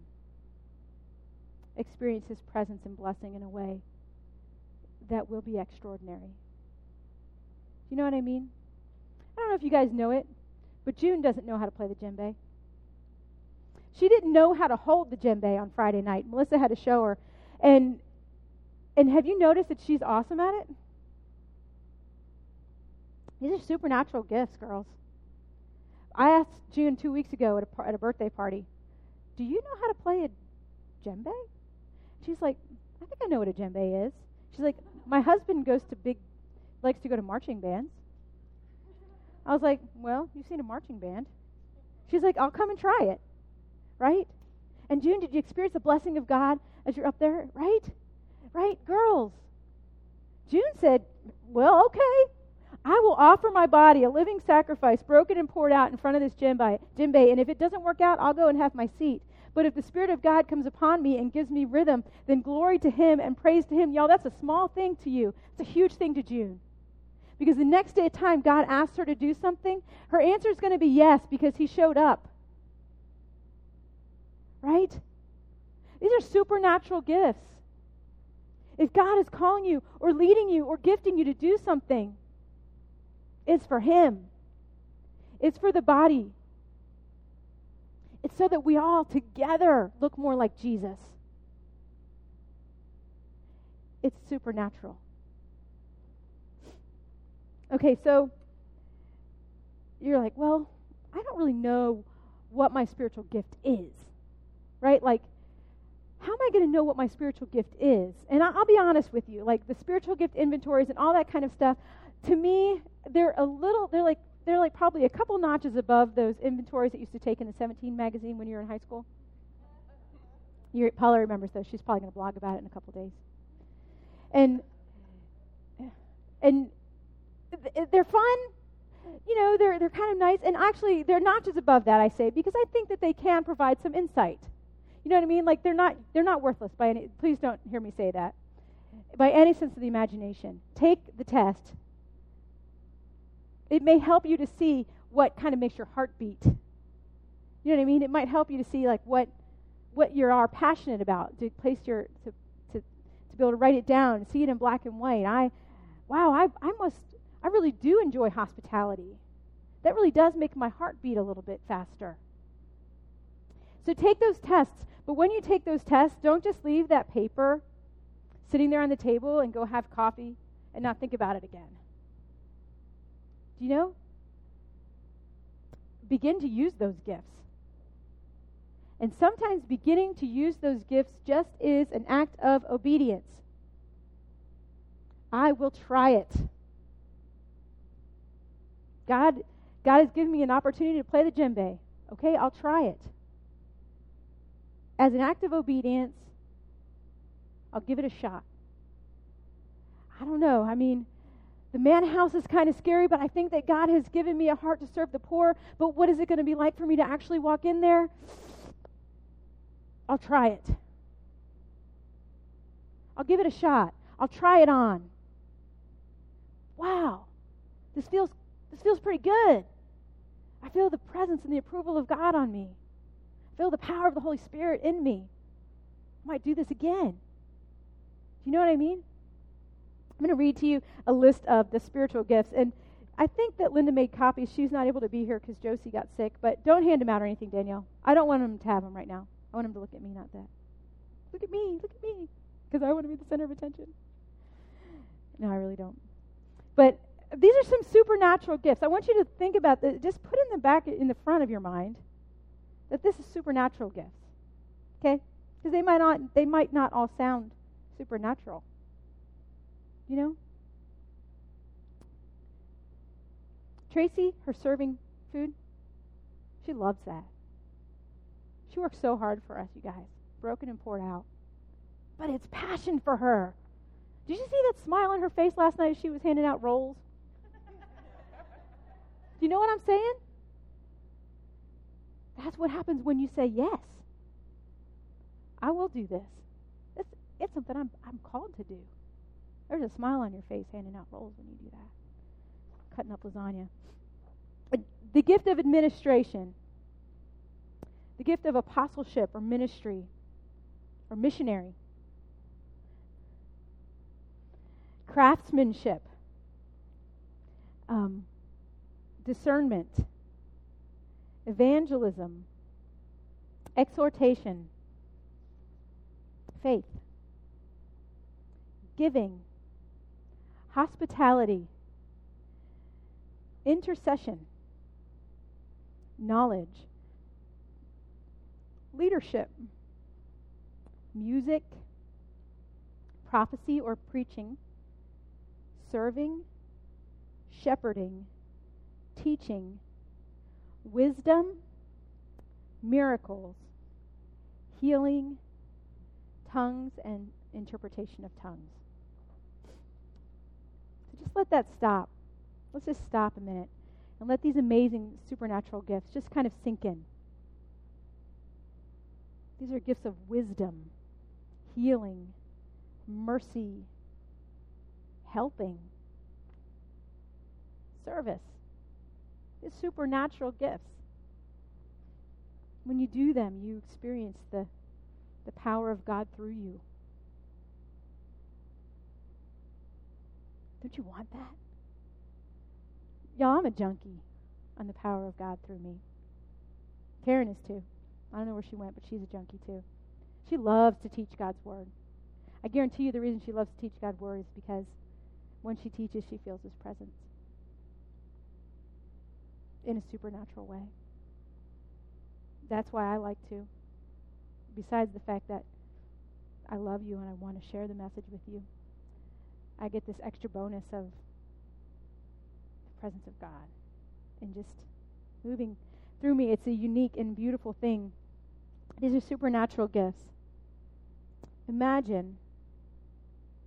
experience His presence and blessing in a way that will be extraordinary. You know what I mean? I don't know if you guys know it, but June doesn't know how to play the djembe. She didn't know how to hold the djembe on Friday night. Melissa had to show her. And and have you noticed that she's awesome at it? These are supernatural gifts, girls. I asked June two weeks ago at a, at a birthday party, Do you know how to play a djembe? She's like, I think I know what a djembe is. She's like, My husband goes to big, likes to go to marching bands. I was like, Well, you've seen a marching band. She's like, I'll come and try it. Right? And June, did you experience the blessing of God as you're up there? Right? Right? Girls. June said, Well, okay. I will offer my body a living sacrifice, broken and poured out in front of this djembe, and if it doesn't work out, I'll go and have my seat. But if the Spirit of God comes upon me and gives me rhythm, then glory to Him and praise to Him. Y'all, that's a small thing to you. It's a huge thing to June. Because the next day, time God asks her to do something, her answer is going to be yes because He showed up. Right? These are supernatural gifts. If God is calling you or leading you or gifting you to do something, it's for Him, it's for the body. It's so that we all together look more like Jesus. It's supernatural. Okay, so you're like, well, I don't really know what my spiritual gift is. Right? Like, how am I going to know what my spiritual gift is? And I'll be honest with you, like the spiritual gift inventories and all that kind of stuff, to me, they're a little, they're like, they're like probably a couple notches above those inventories that used to take in the 17 magazine when you were in high school. You're, Paula remembers those. She's probably going to blog about it in a couple days. And and they're fun. You know, they're they're kind of nice. And actually, they're notches above that. I say because I think that they can provide some insight. You know what I mean? Like they're not they're not worthless by any. Please don't hear me say that. By any sense of the imagination, take the test it may help you to see what kind of makes your heart beat. You know what I mean? It might help you to see like what what you are passionate about, to place your to to to be able to write it down, see it in black and white. I wow, I I must I really do enjoy hospitality. That really does make my heart beat a little bit faster. So take those tests, but when you take those tests, don't just leave that paper sitting there on the table and go have coffee and not think about it again. Do you know? Begin to use those gifts. And sometimes beginning to use those gifts just is an act of obedience. I will try it. God, God has given me an opportunity to play the djembe. Okay, I'll try it. As an act of obedience, I'll give it a shot. I don't know. I mean, the man house is kind of scary, but I think that God has given me a heart to serve the poor. But what is it going to be like for me to actually walk in there? I'll try it. I'll give it a shot. I'll try it on. Wow. This feels this feels pretty good. I feel the presence and the approval of God on me. I feel the power of the Holy Spirit in me. I might do this again. Do you know what I mean? I'm going to read to you a list of the spiritual gifts. And I think that Linda made copies. She's not able to be here because Josie got sick. But don't hand them out or anything, Danielle. I don't want them to have them right now. I want them to look at me, not that. Look at me, look at me. Because I want to be the center of attention. No, I really don't. But these are some supernatural gifts. I want you to think about this. Just put in the back, in the front of your mind, that this is supernatural gifts. Okay? Because they might not, they might not all sound supernatural. You know? Tracy, her serving food, she loves that. She works so hard for us, you guys. Broken and poured out. But it's passion for her. Did you see that smile on her face last night as she was handing out rolls? Do you know what I'm saying? That's what happens when you say yes. I will do this. It's, it's something I'm, I'm called to do. There's a smile on your face handing out rolls when you do that. Cutting up lasagna. The gift of administration, the gift of apostleship or ministry or missionary, craftsmanship, um, discernment, evangelism, exhortation, faith, giving, hospitality, intercession, knowledge, leadership, music, prophecy or preaching, serving, shepherding, teaching, wisdom, miracles, healing, tongues, and interpretation of tongues. Just let that stop. Let's just stop a minute and let these amazing supernatural gifts just kind of sink in. These are gifts of wisdom, healing, mercy, helping, service. These supernatural gifts. When you do them, you experience the, the power of God through you. Don't you want that? Y'all, I'm a junkie on the power of God through me. Karen is too. I don't know where she went, but she's a junkie too. She loves to teach God's word. I guarantee you the reason she loves to teach God's word is because when she teaches, she feels his presence in a supernatural way. That's why I like to. Besides the fact that I love you and I want to share the message with you, I get this extra bonus of the presence of God and just moving through me. It's a unique and beautiful thing. These are supernatural gifts. Imagine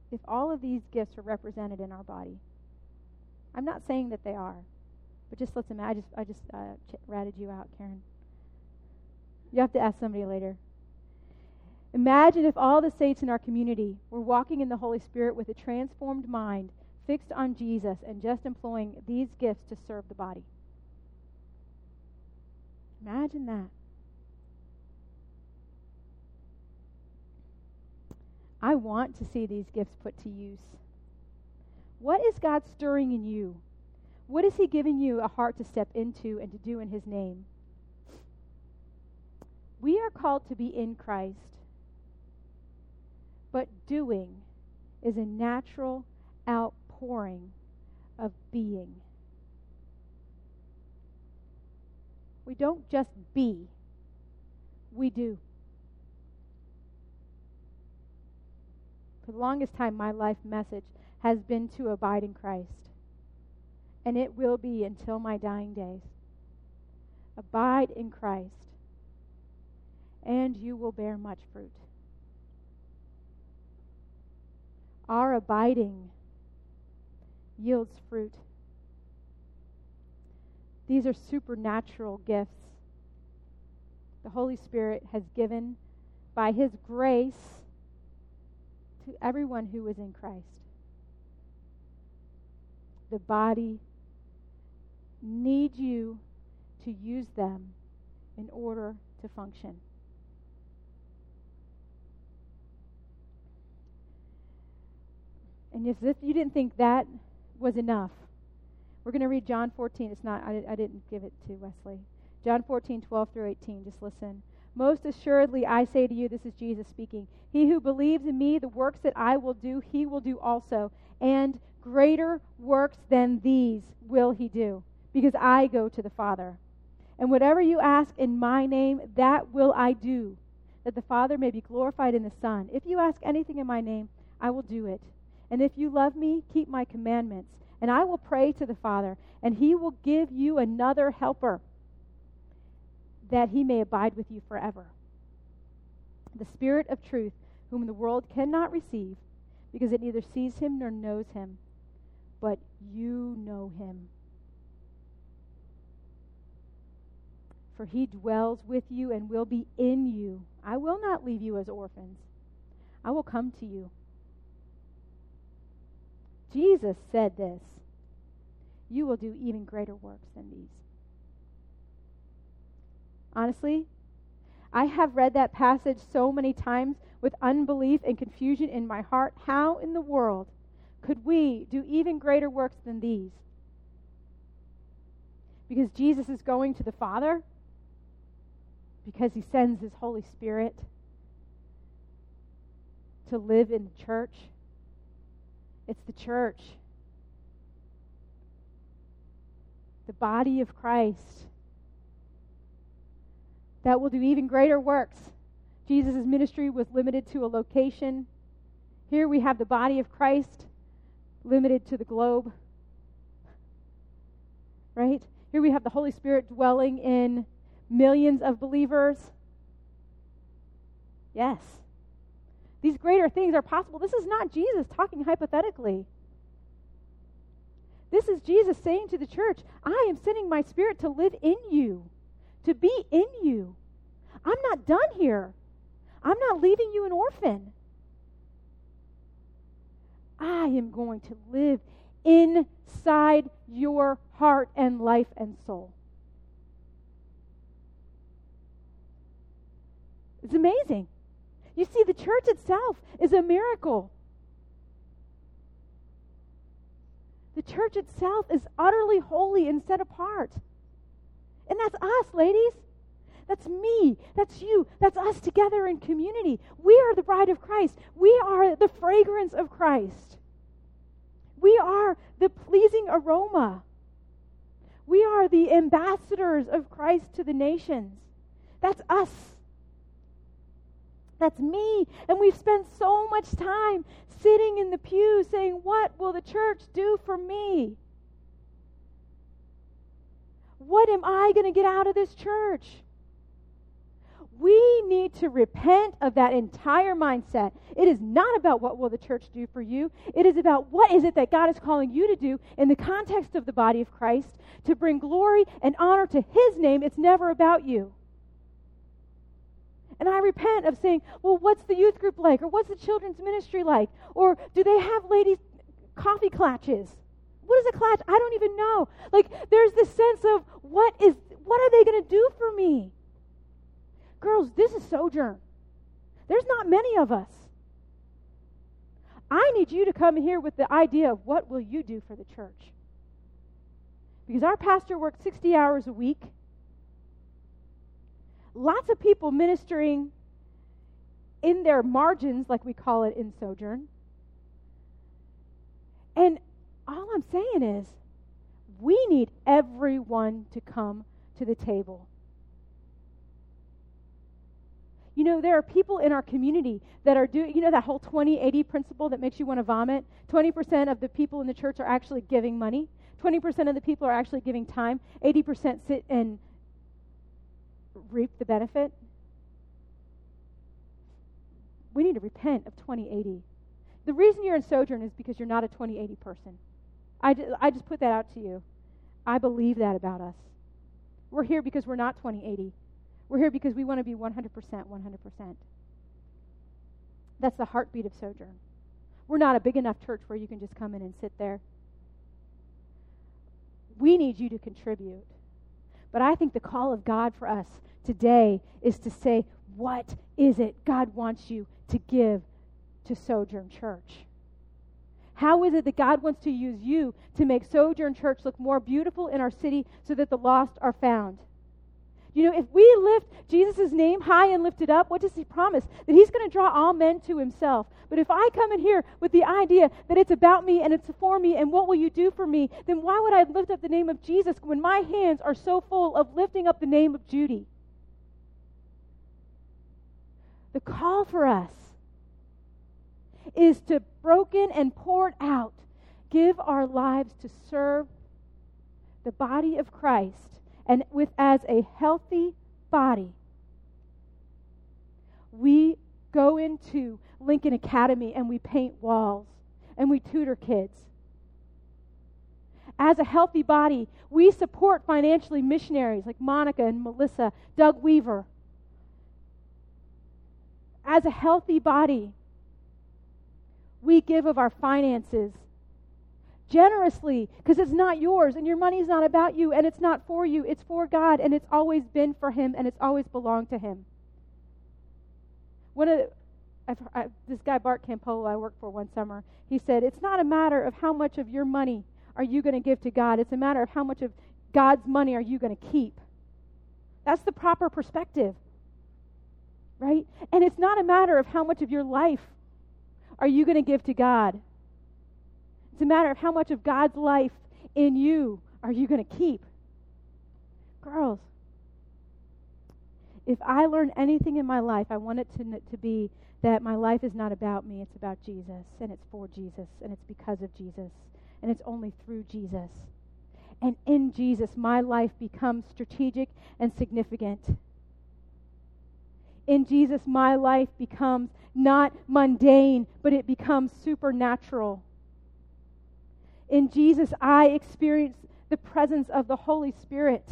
if all of these gifts are represented in our body. I'm not saying that they are, but just let's imagine. I just, I just uh, ch- ratted you out, Karen. You have to ask somebody later. Imagine if all the saints in our community were walking in the Holy Spirit with a transformed mind, fixed on Jesus, and just employing these gifts to serve the body. Imagine that. I want to see these gifts put to use. What is God stirring in you? What is He giving you a heart to step into and to do in His name? We are called to be in Christ, but doing is a natural outpouring of being. We don't just be, we do. For the longest time, my life message has been to abide in Christ. And it will be until my dying days. Abide in Christ, and you will bear much fruit. Our abiding yields fruit. These are supernatural gifts the Holy Spirit has given by His grace to everyone who is in Christ. The body needs you to use them in order to function. And if, you didn't think that was enough, we're going to read John 14. It's not, I, I didn't give it to Wesley. John 14, 12 through 18. Just listen. Most assuredly, I say to you, this is Jesus speaking. He who believes in me, the works that I will do, he will do also. And greater works than these will he do, because I go to the Father. And whatever you ask in my name, that will I do, that the Father may be glorified in the Son. If you ask anything in my name, I will do it. And if you love me, keep my commandments. And I will pray to the Father, and he will give you another helper that he may abide with you forever. The Spirit of truth, whom the world cannot receive, because it neither sees him nor knows him, but you know him. For he dwells with you and will be in you. I will not leave you as orphans, I will come to you. Jesus said this You will do even greater works than these. Honestly, I have read that passage so many times with unbelief and confusion in my heart. How in the world could we do even greater works than these? Because Jesus is going to the Father? Because he sends his Holy Spirit to live in the church? It's the church. The body of Christ that will do even greater works. Jesus' ministry was limited to a location. Here we have the body of Christ limited to the globe. Right? Here we have the Holy Spirit dwelling in millions of believers. Yes. These greater things are possible. This is not Jesus talking hypothetically. This is Jesus saying to the church, I am sending my spirit to live in you, to be in you. I'm not done here. I'm not leaving you an orphan. I am going to live inside your heart and life and soul. It's amazing. You see, the church itself is a miracle. The church itself is utterly holy and set apart. And that's us, ladies. That's me. That's you. That's us together in community. We are the bride of Christ. We are the fragrance of Christ. We are the pleasing aroma. We are the ambassadors of Christ to the nations. That's us. That's me. And we've spent so much time sitting in the pew saying, What will the church do for me? What am I going to get out of this church? We need to repent of that entire mindset. It is not about what will the church do for you. It is about what is it that God is calling you to do in the context of the body of Christ to bring glory and honor to his name. It's never about you. And I repent of saying, well, what's the youth group like? Or what's the children's ministry like? Or do they have ladies' coffee clutches? What is a clutch? I don't even know. Like, there's this sense of what is, what are they going to do for me? Girls, this is sojourn. There's not many of us. I need you to come here with the idea of what will you do for the church? Because our pastor works 60 hours a week. Lots of people ministering in their margins, like we call it in Sojourn. And all I'm saying is, we need everyone to come to the table. You know, there are people in our community that are doing, you know, that whole 20 80 principle that makes you want to vomit? 20% of the people in the church are actually giving money, 20% of the people are actually giving time, 80% sit and reap the benefit. We need to repent of 2080. The reason you're in sojourn is because you're not a 2080 person. I just, I just put that out to you. I believe that about us. We're here because we're not 2080. We're here because we want to be 100%, 100%. That's the heartbeat of Sojourn. We're not a big enough church where you can just come in and sit there. We need you to contribute. But I think the call of God for us today is to say, what is it God wants you to give to Sojourn Church? How is it that God wants to use you to make Sojourn Church look more beautiful in our city so that the lost are found? You know, if we lift Jesus' name high and lift it up, what does he promise? That he's going to draw all men to himself. But if I come in here with the idea that it's about me and it's for me and what will you do for me, then why would I lift up the name of Jesus when my hands are so full of lifting up the name of Judy? The call for us is to broken and poured out give our lives to serve the body of Christ and with as a healthy body, we go into Lincoln Academy and we paint walls and we tutor kids. As a healthy body, we support financially missionaries like Monica and Melissa, Doug Weaver. As a healthy body, we give of our finances generously because it's not yours and your money's not about you and it's not for you. It's for God and it's always been for Him and it's always belonged to Him. One of I've, I, this guy Bart Campolo I worked for one summer, he said, "It's not a matter of how much of your money are you going to give to God. It's a matter of how much of God's money are you going to keep? That's the proper perspective. Right? And it's not a matter of how much of your life are you going to give to God. It's a matter of how much of God's life in you are you going to keep. Girls, if I learn anything in my life, I want it to, to be that my life is not about me, it's about Jesus, and it's for Jesus, and it's because of Jesus, and it's only through Jesus. And in Jesus, my life becomes strategic and significant. In Jesus, my life becomes not mundane, but it becomes supernatural. In Jesus, I experience the presence of the Holy Spirit.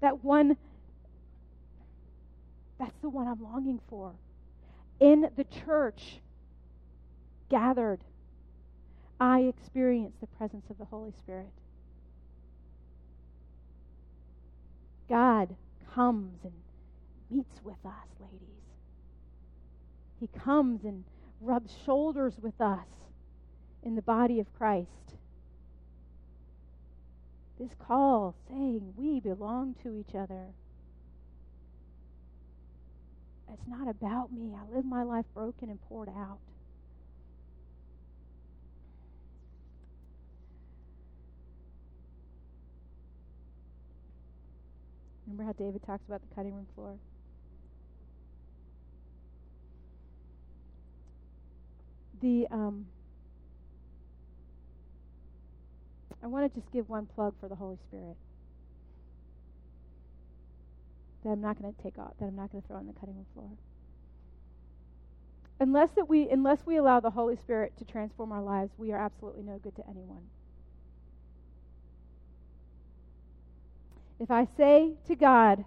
That one, that's the one I'm longing for. In the church, gathered, I experience the presence of the Holy Spirit. God comes and meets with us, ladies. He comes and rubs shoulders with us in the body of Christ. This call saying we belong to each other. It's not about me. I live my life broken and poured out. Remember how David talks about the cutting room floor? The um, I want to just give one plug for the Holy Spirit that I'm not going to take off, that I'm not going to throw on the cutting room floor. Unless that we unless we allow the Holy Spirit to transform our lives, we are absolutely no good to anyone. If I say to God,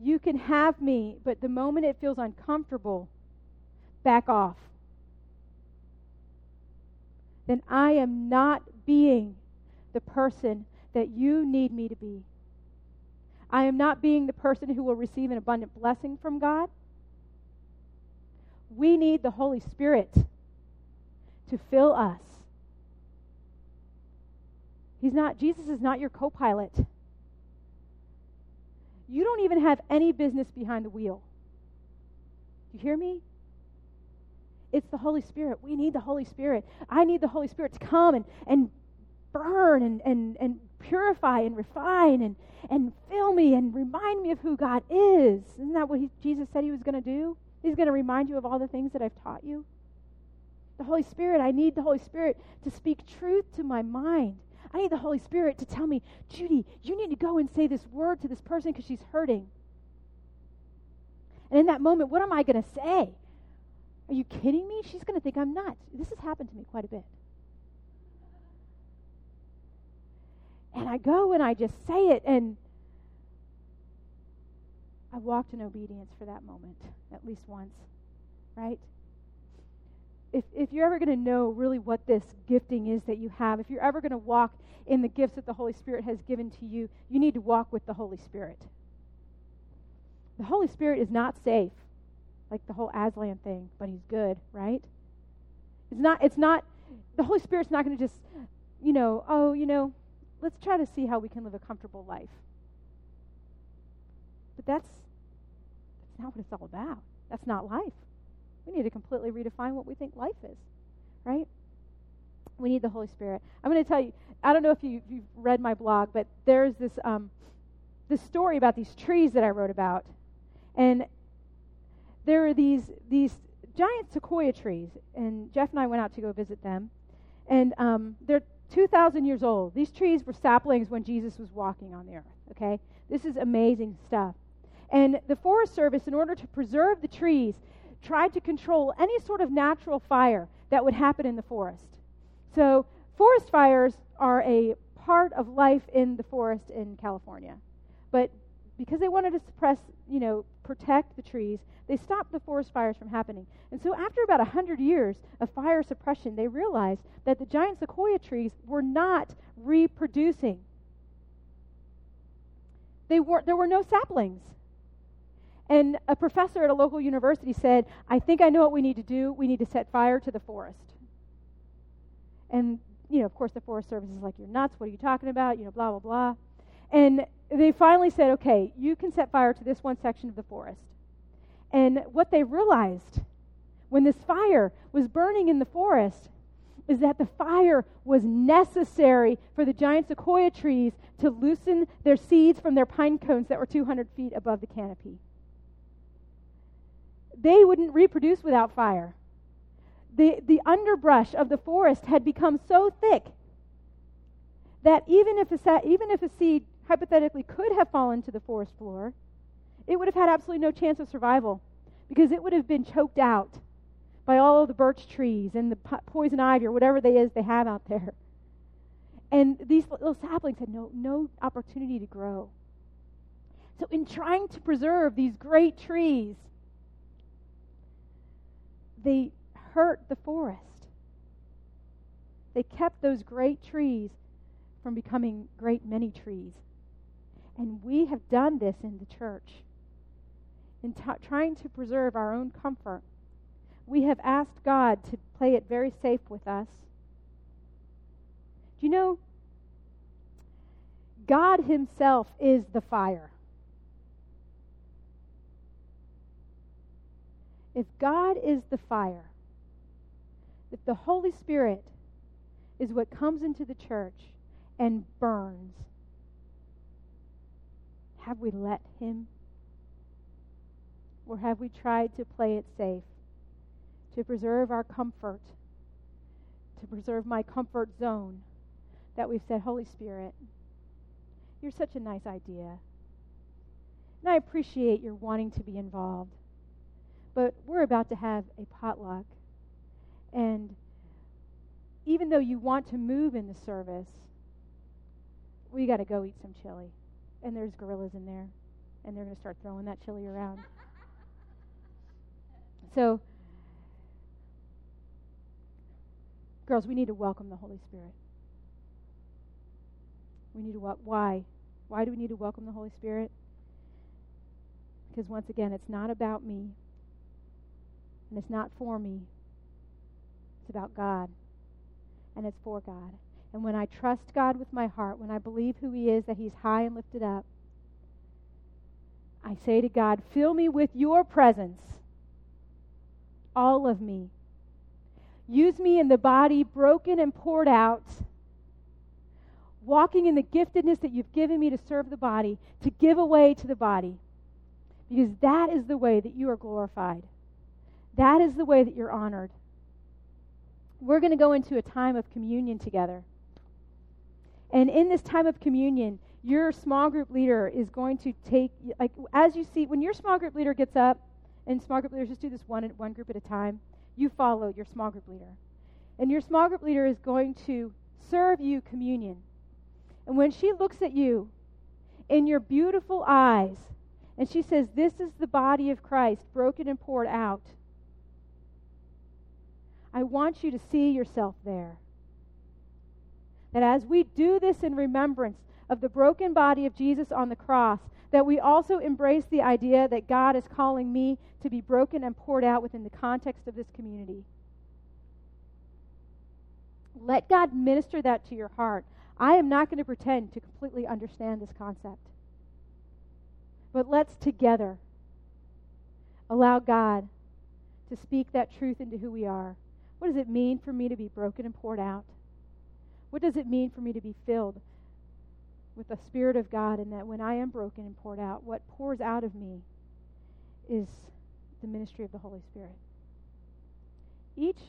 you can have me, but the moment it feels uncomfortable, back off, then I am not being the person that you need me to be. I am not being the person who will receive an abundant blessing from God. We need the Holy Spirit to fill us. He's not, Jesus is not your co pilot. You don't even have any business behind the wheel. You hear me? It's the Holy Spirit. We need the Holy Spirit. I need the Holy Spirit to come and, and burn and, and, and purify and refine and, and fill me and remind me of who God is. Isn't that what he, Jesus said he was going to do? He's going to remind you of all the things that I've taught you. The Holy Spirit, I need the Holy Spirit to speak truth to my mind. I need the Holy Spirit to tell me, Judy, you need to go and say this word to this person because she's hurting. And in that moment, what am I going to say? Are you kidding me? She's going to think I'm nuts. This has happened to me quite a bit. And I go and I just say it, and I walked in obedience for that moment, at least once, right? if, if you're ever going to know really what this gifting is that you have, if you're ever going to walk in the gifts that the Holy Spirit has given to you, you need to walk with the Holy Spirit. The Holy Spirit is not safe, like the whole Aslan thing, but he's good, right? It's not, it's not, the Holy Spirit's not going to just, you know, oh, you know, let's try to see how we can live a comfortable life. But that's, that's not what it's all about. That's not life. We need to completely redefine what we think life is, right? We need the Holy Spirit. I'm going to tell you. I don't know if you, have read my blog, but there's this um, this story about these trees that I wrote about, and there are these these giant sequoia trees, and Jeff and I went out to go visit them, and um, they're 2,000 years old. These trees were saplings when Jesus was walking on the earth. Okay, this is amazing stuff. And the Forest Service, in order to preserve the trees, tried to control any sort of natural fire that would happen in the forest. So, forest fires are a part of life in the forest in California. But because they wanted to suppress, you know, protect the trees, they stopped the forest fires from happening. And so, after about 100 years of fire suppression, they realized that the giant sequoia trees were not reproducing. They were, there were no saplings. And a professor at a local university said, I think I know what we need to do. We need to set fire to the forest. And you know, of course, the Forest Service is like, you're nuts. What are you talking about? You know, blah, blah, blah. And they finally said, okay, you can set fire to this one section of the forest. And what they realized when this fire was burning in the forest is that the fire was necessary for the giant sequoia trees to loosen their seeds from their pine cones that were 200 feet above the canopy. They wouldn't reproduce without fire. The, the underbrush of the forest had become so thick that even if, a, even if a seed hypothetically could have fallen to the forest floor, it would have had absolutely no chance of survival because it would have been choked out by all of the birch trees and the poison ivy or whatever they is they have out there. And these little saplings had no, no opportunity to grow. So, in trying to preserve these great trees, they hurt the forest. They kept those great trees from becoming great many trees. And we have done this in the church. In t- trying to preserve our own comfort, we have asked God to play it very safe with us. Do you know? God Himself is the fire. If God is the fire, if the Holy Spirit is what comes into the church and burns, have we let Him? Or have we tried to play it safe, to preserve our comfort, to preserve my comfort zone, that we've said, Holy Spirit, you're such a nice idea. And I appreciate your wanting to be involved. But we're about to have a potluck. And even though you want to move in the service, we got to go eat some chili. And there's gorillas in there. And they're going to start throwing that chili around. [laughs] so, girls, we need to welcome the Holy Spirit. We need to welcome. Why? Why do we need to welcome the Holy Spirit? Because once again, it's not about me. And it's not for me. It's about God. And it's for God. And when I trust God with my heart, when I believe who He is, that He's high and lifted up, I say to God, fill me with your presence, all of me. Use me in the body broken and poured out, walking in the giftedness that you've given me to serve the body, to give away to the body. Because that is the way that you are glorified. That is the way that you're honored. We're going to go into a time of communion together. And in this time of communion, your small group leader is going to take, like, as you see, when your small group leader gets up, and small group leaders just do this one, one group at a time, you follow your small group leader. And your small group leader is going to serve you communion. And when she looks at you in your beautiful eyes, and she says, This is the body of Christ, broken and poured out, I want you to see yourself there. That as we do this in remembrance of the broken body of Jesus on the cross, that we also embrace the idea that God is calling me to be broken and poured out within the context of this community. Let God minister that to your heart. I am not going to pretend to completely understand this concept. But let's together allow God to speak that truth into who we are. What does it mean for me to be broken and poured out? What does it mean for me to be filled with the Spirit of God and that when I am broken and poured out, what pours out of me is the ministry of the Holy Spirit? Each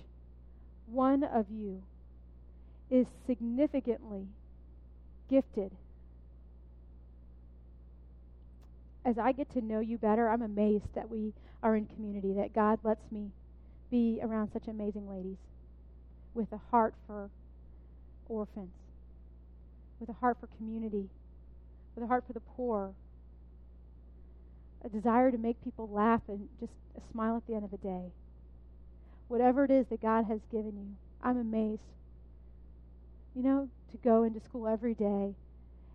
one of you is significantly gifted. As I get to know you better, I'm amazed that we are in community, that God lets me be around such amazing ladies with a heart for orphans, with a heart for community, with a heart for the poor, a desire to make people laugh and just a smile at the end of the day. Whatever it is that God has given you, I'm amazed. You know, to go into school every day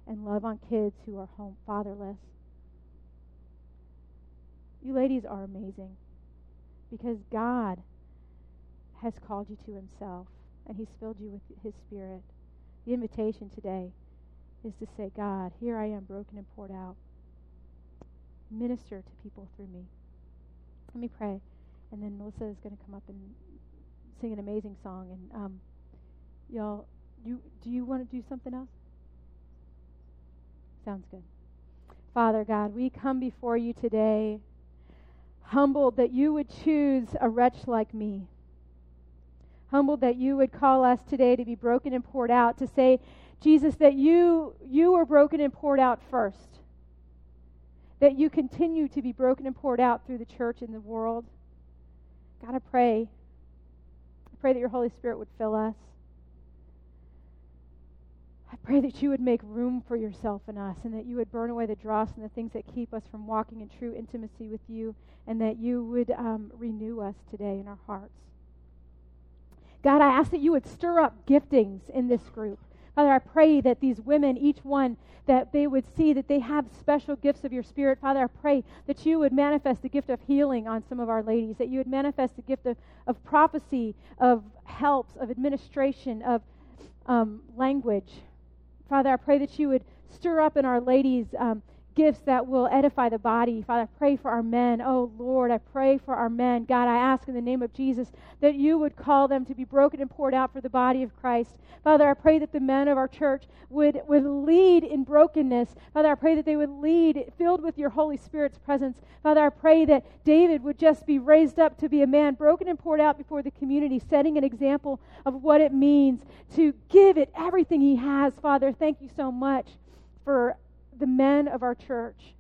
and love on kids who are home fatherless. You ladies are amazing because God has called you to himself. And He's filled you with His Spirit. The invitation today is to say, God, here I am, broken and poured out. Minister to people through me. Let me pray. And then Melissa is going to come up and sing an amazing song. And um, y'all, you, do you want to do something else? Sounds good. Father God, we come before you today humbled that you would choose a wretch like me. Humbled that you would call us today to be broken and poured out, to say, Jesus, that you, you were broken and poured out first. That you continue to be broken and poured out through the church and the world. God, I pray. I pray that your Holy Spirit would fill us. I pray that you would make room for yourself in us and that you would burn away the dross and the things that keep us from walking in true intimacy with you and that you would um, renew us today in our hearts. God, I ask that you would stir up giftings in this group. Father, I pray that these women, each one, that they would see that they have special gifts of your Spirit. Father, I pray that you would manifest the gift of healing on some of our ladies, that you would manifest the gift of, of prophecy, of helps, of administration, of um, language. Father, I pray that you would stir up in our ladies um, gifts that will edify the body. Father, I pray for our men. Oh, Lord, I pray for our men. God, I ask in the name of Jesus that you would call them to be broken and poured out for the body of Christ. Father, I pray that the men of our church would, would lead in brokenness. Father, I pray that they would lead filled with your Holy Spirit's presence. Father, I pray that David would just be raised up to be a man broken and poured out before the community, setting an example of what it means to give it everything he has. Father, thank you so much for men of our church.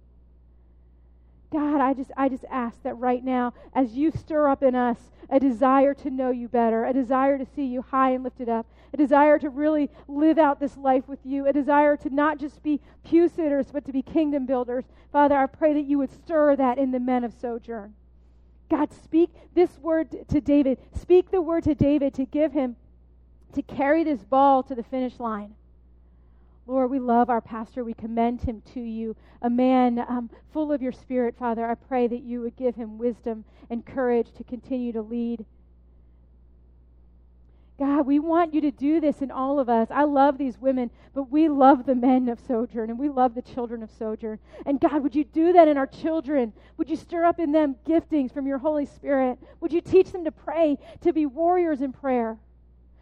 God, I just I just ask that right now as you stir up in us a desire to know you better, a desire to see you high and lifted up, a desire to really live out this life with you, a desire to not just be pew sitters but to be kingdom builders. Father, I pray that you would stir that in the men of Sojourn. God, speak this word to David. Speak the word to David to give him to carry this ball to the finish line. Lord, we love our pastor. We commend him to you, a man um, full of your spirit, Father. I pray that you would give him wisdom and courage to continue to lead. God, we want you to do this in all of us. I love these women, but we love the men of Sojourn and we love the children of Sojourn. And God, would you do that in our children? Would you stir up in them giftings from your Holy Spirit? Would you teach them to pray, to be warriors in prayer?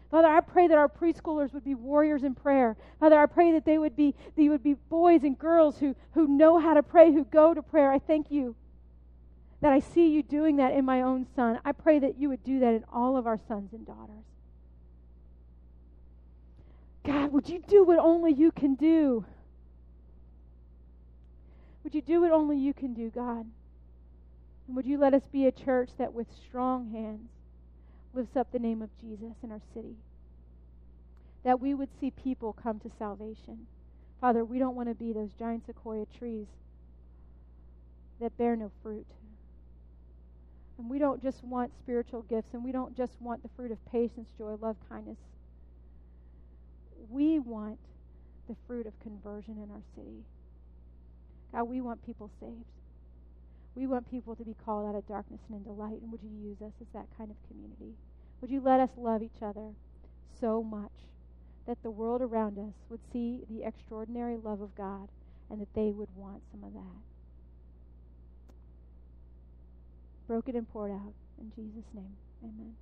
Father, I pray that our preschoolers would be warriors in prayer. Father, I pray that they would be, they would be boys and girls who, who know how to pray, who go to prayer. I thank you that I see you doing that in my own son. I pray that you would do that in all of our sons and daughters. God, would you do what only you can do? Would you do what only you can do, God? And would you let us be a church that with strong hands lifts up the name of Jesus in our city. That we would see people come to salvation. Father, we don't want to be those giant sequoia trees that bear no fruit. And we don't just want spiritual gifts, and we don't just want the fruit of patience, joy, love, kindness. We want the fruit of conversion in our city. God, we want people saved. We want people to be called out of darkness and into light. And would you use us as that kind of community? Would you let us love each other so much that the world around us would see the extraordinary love of God and that they would want some of that? Broken and poured out. In Jesus' name, amen.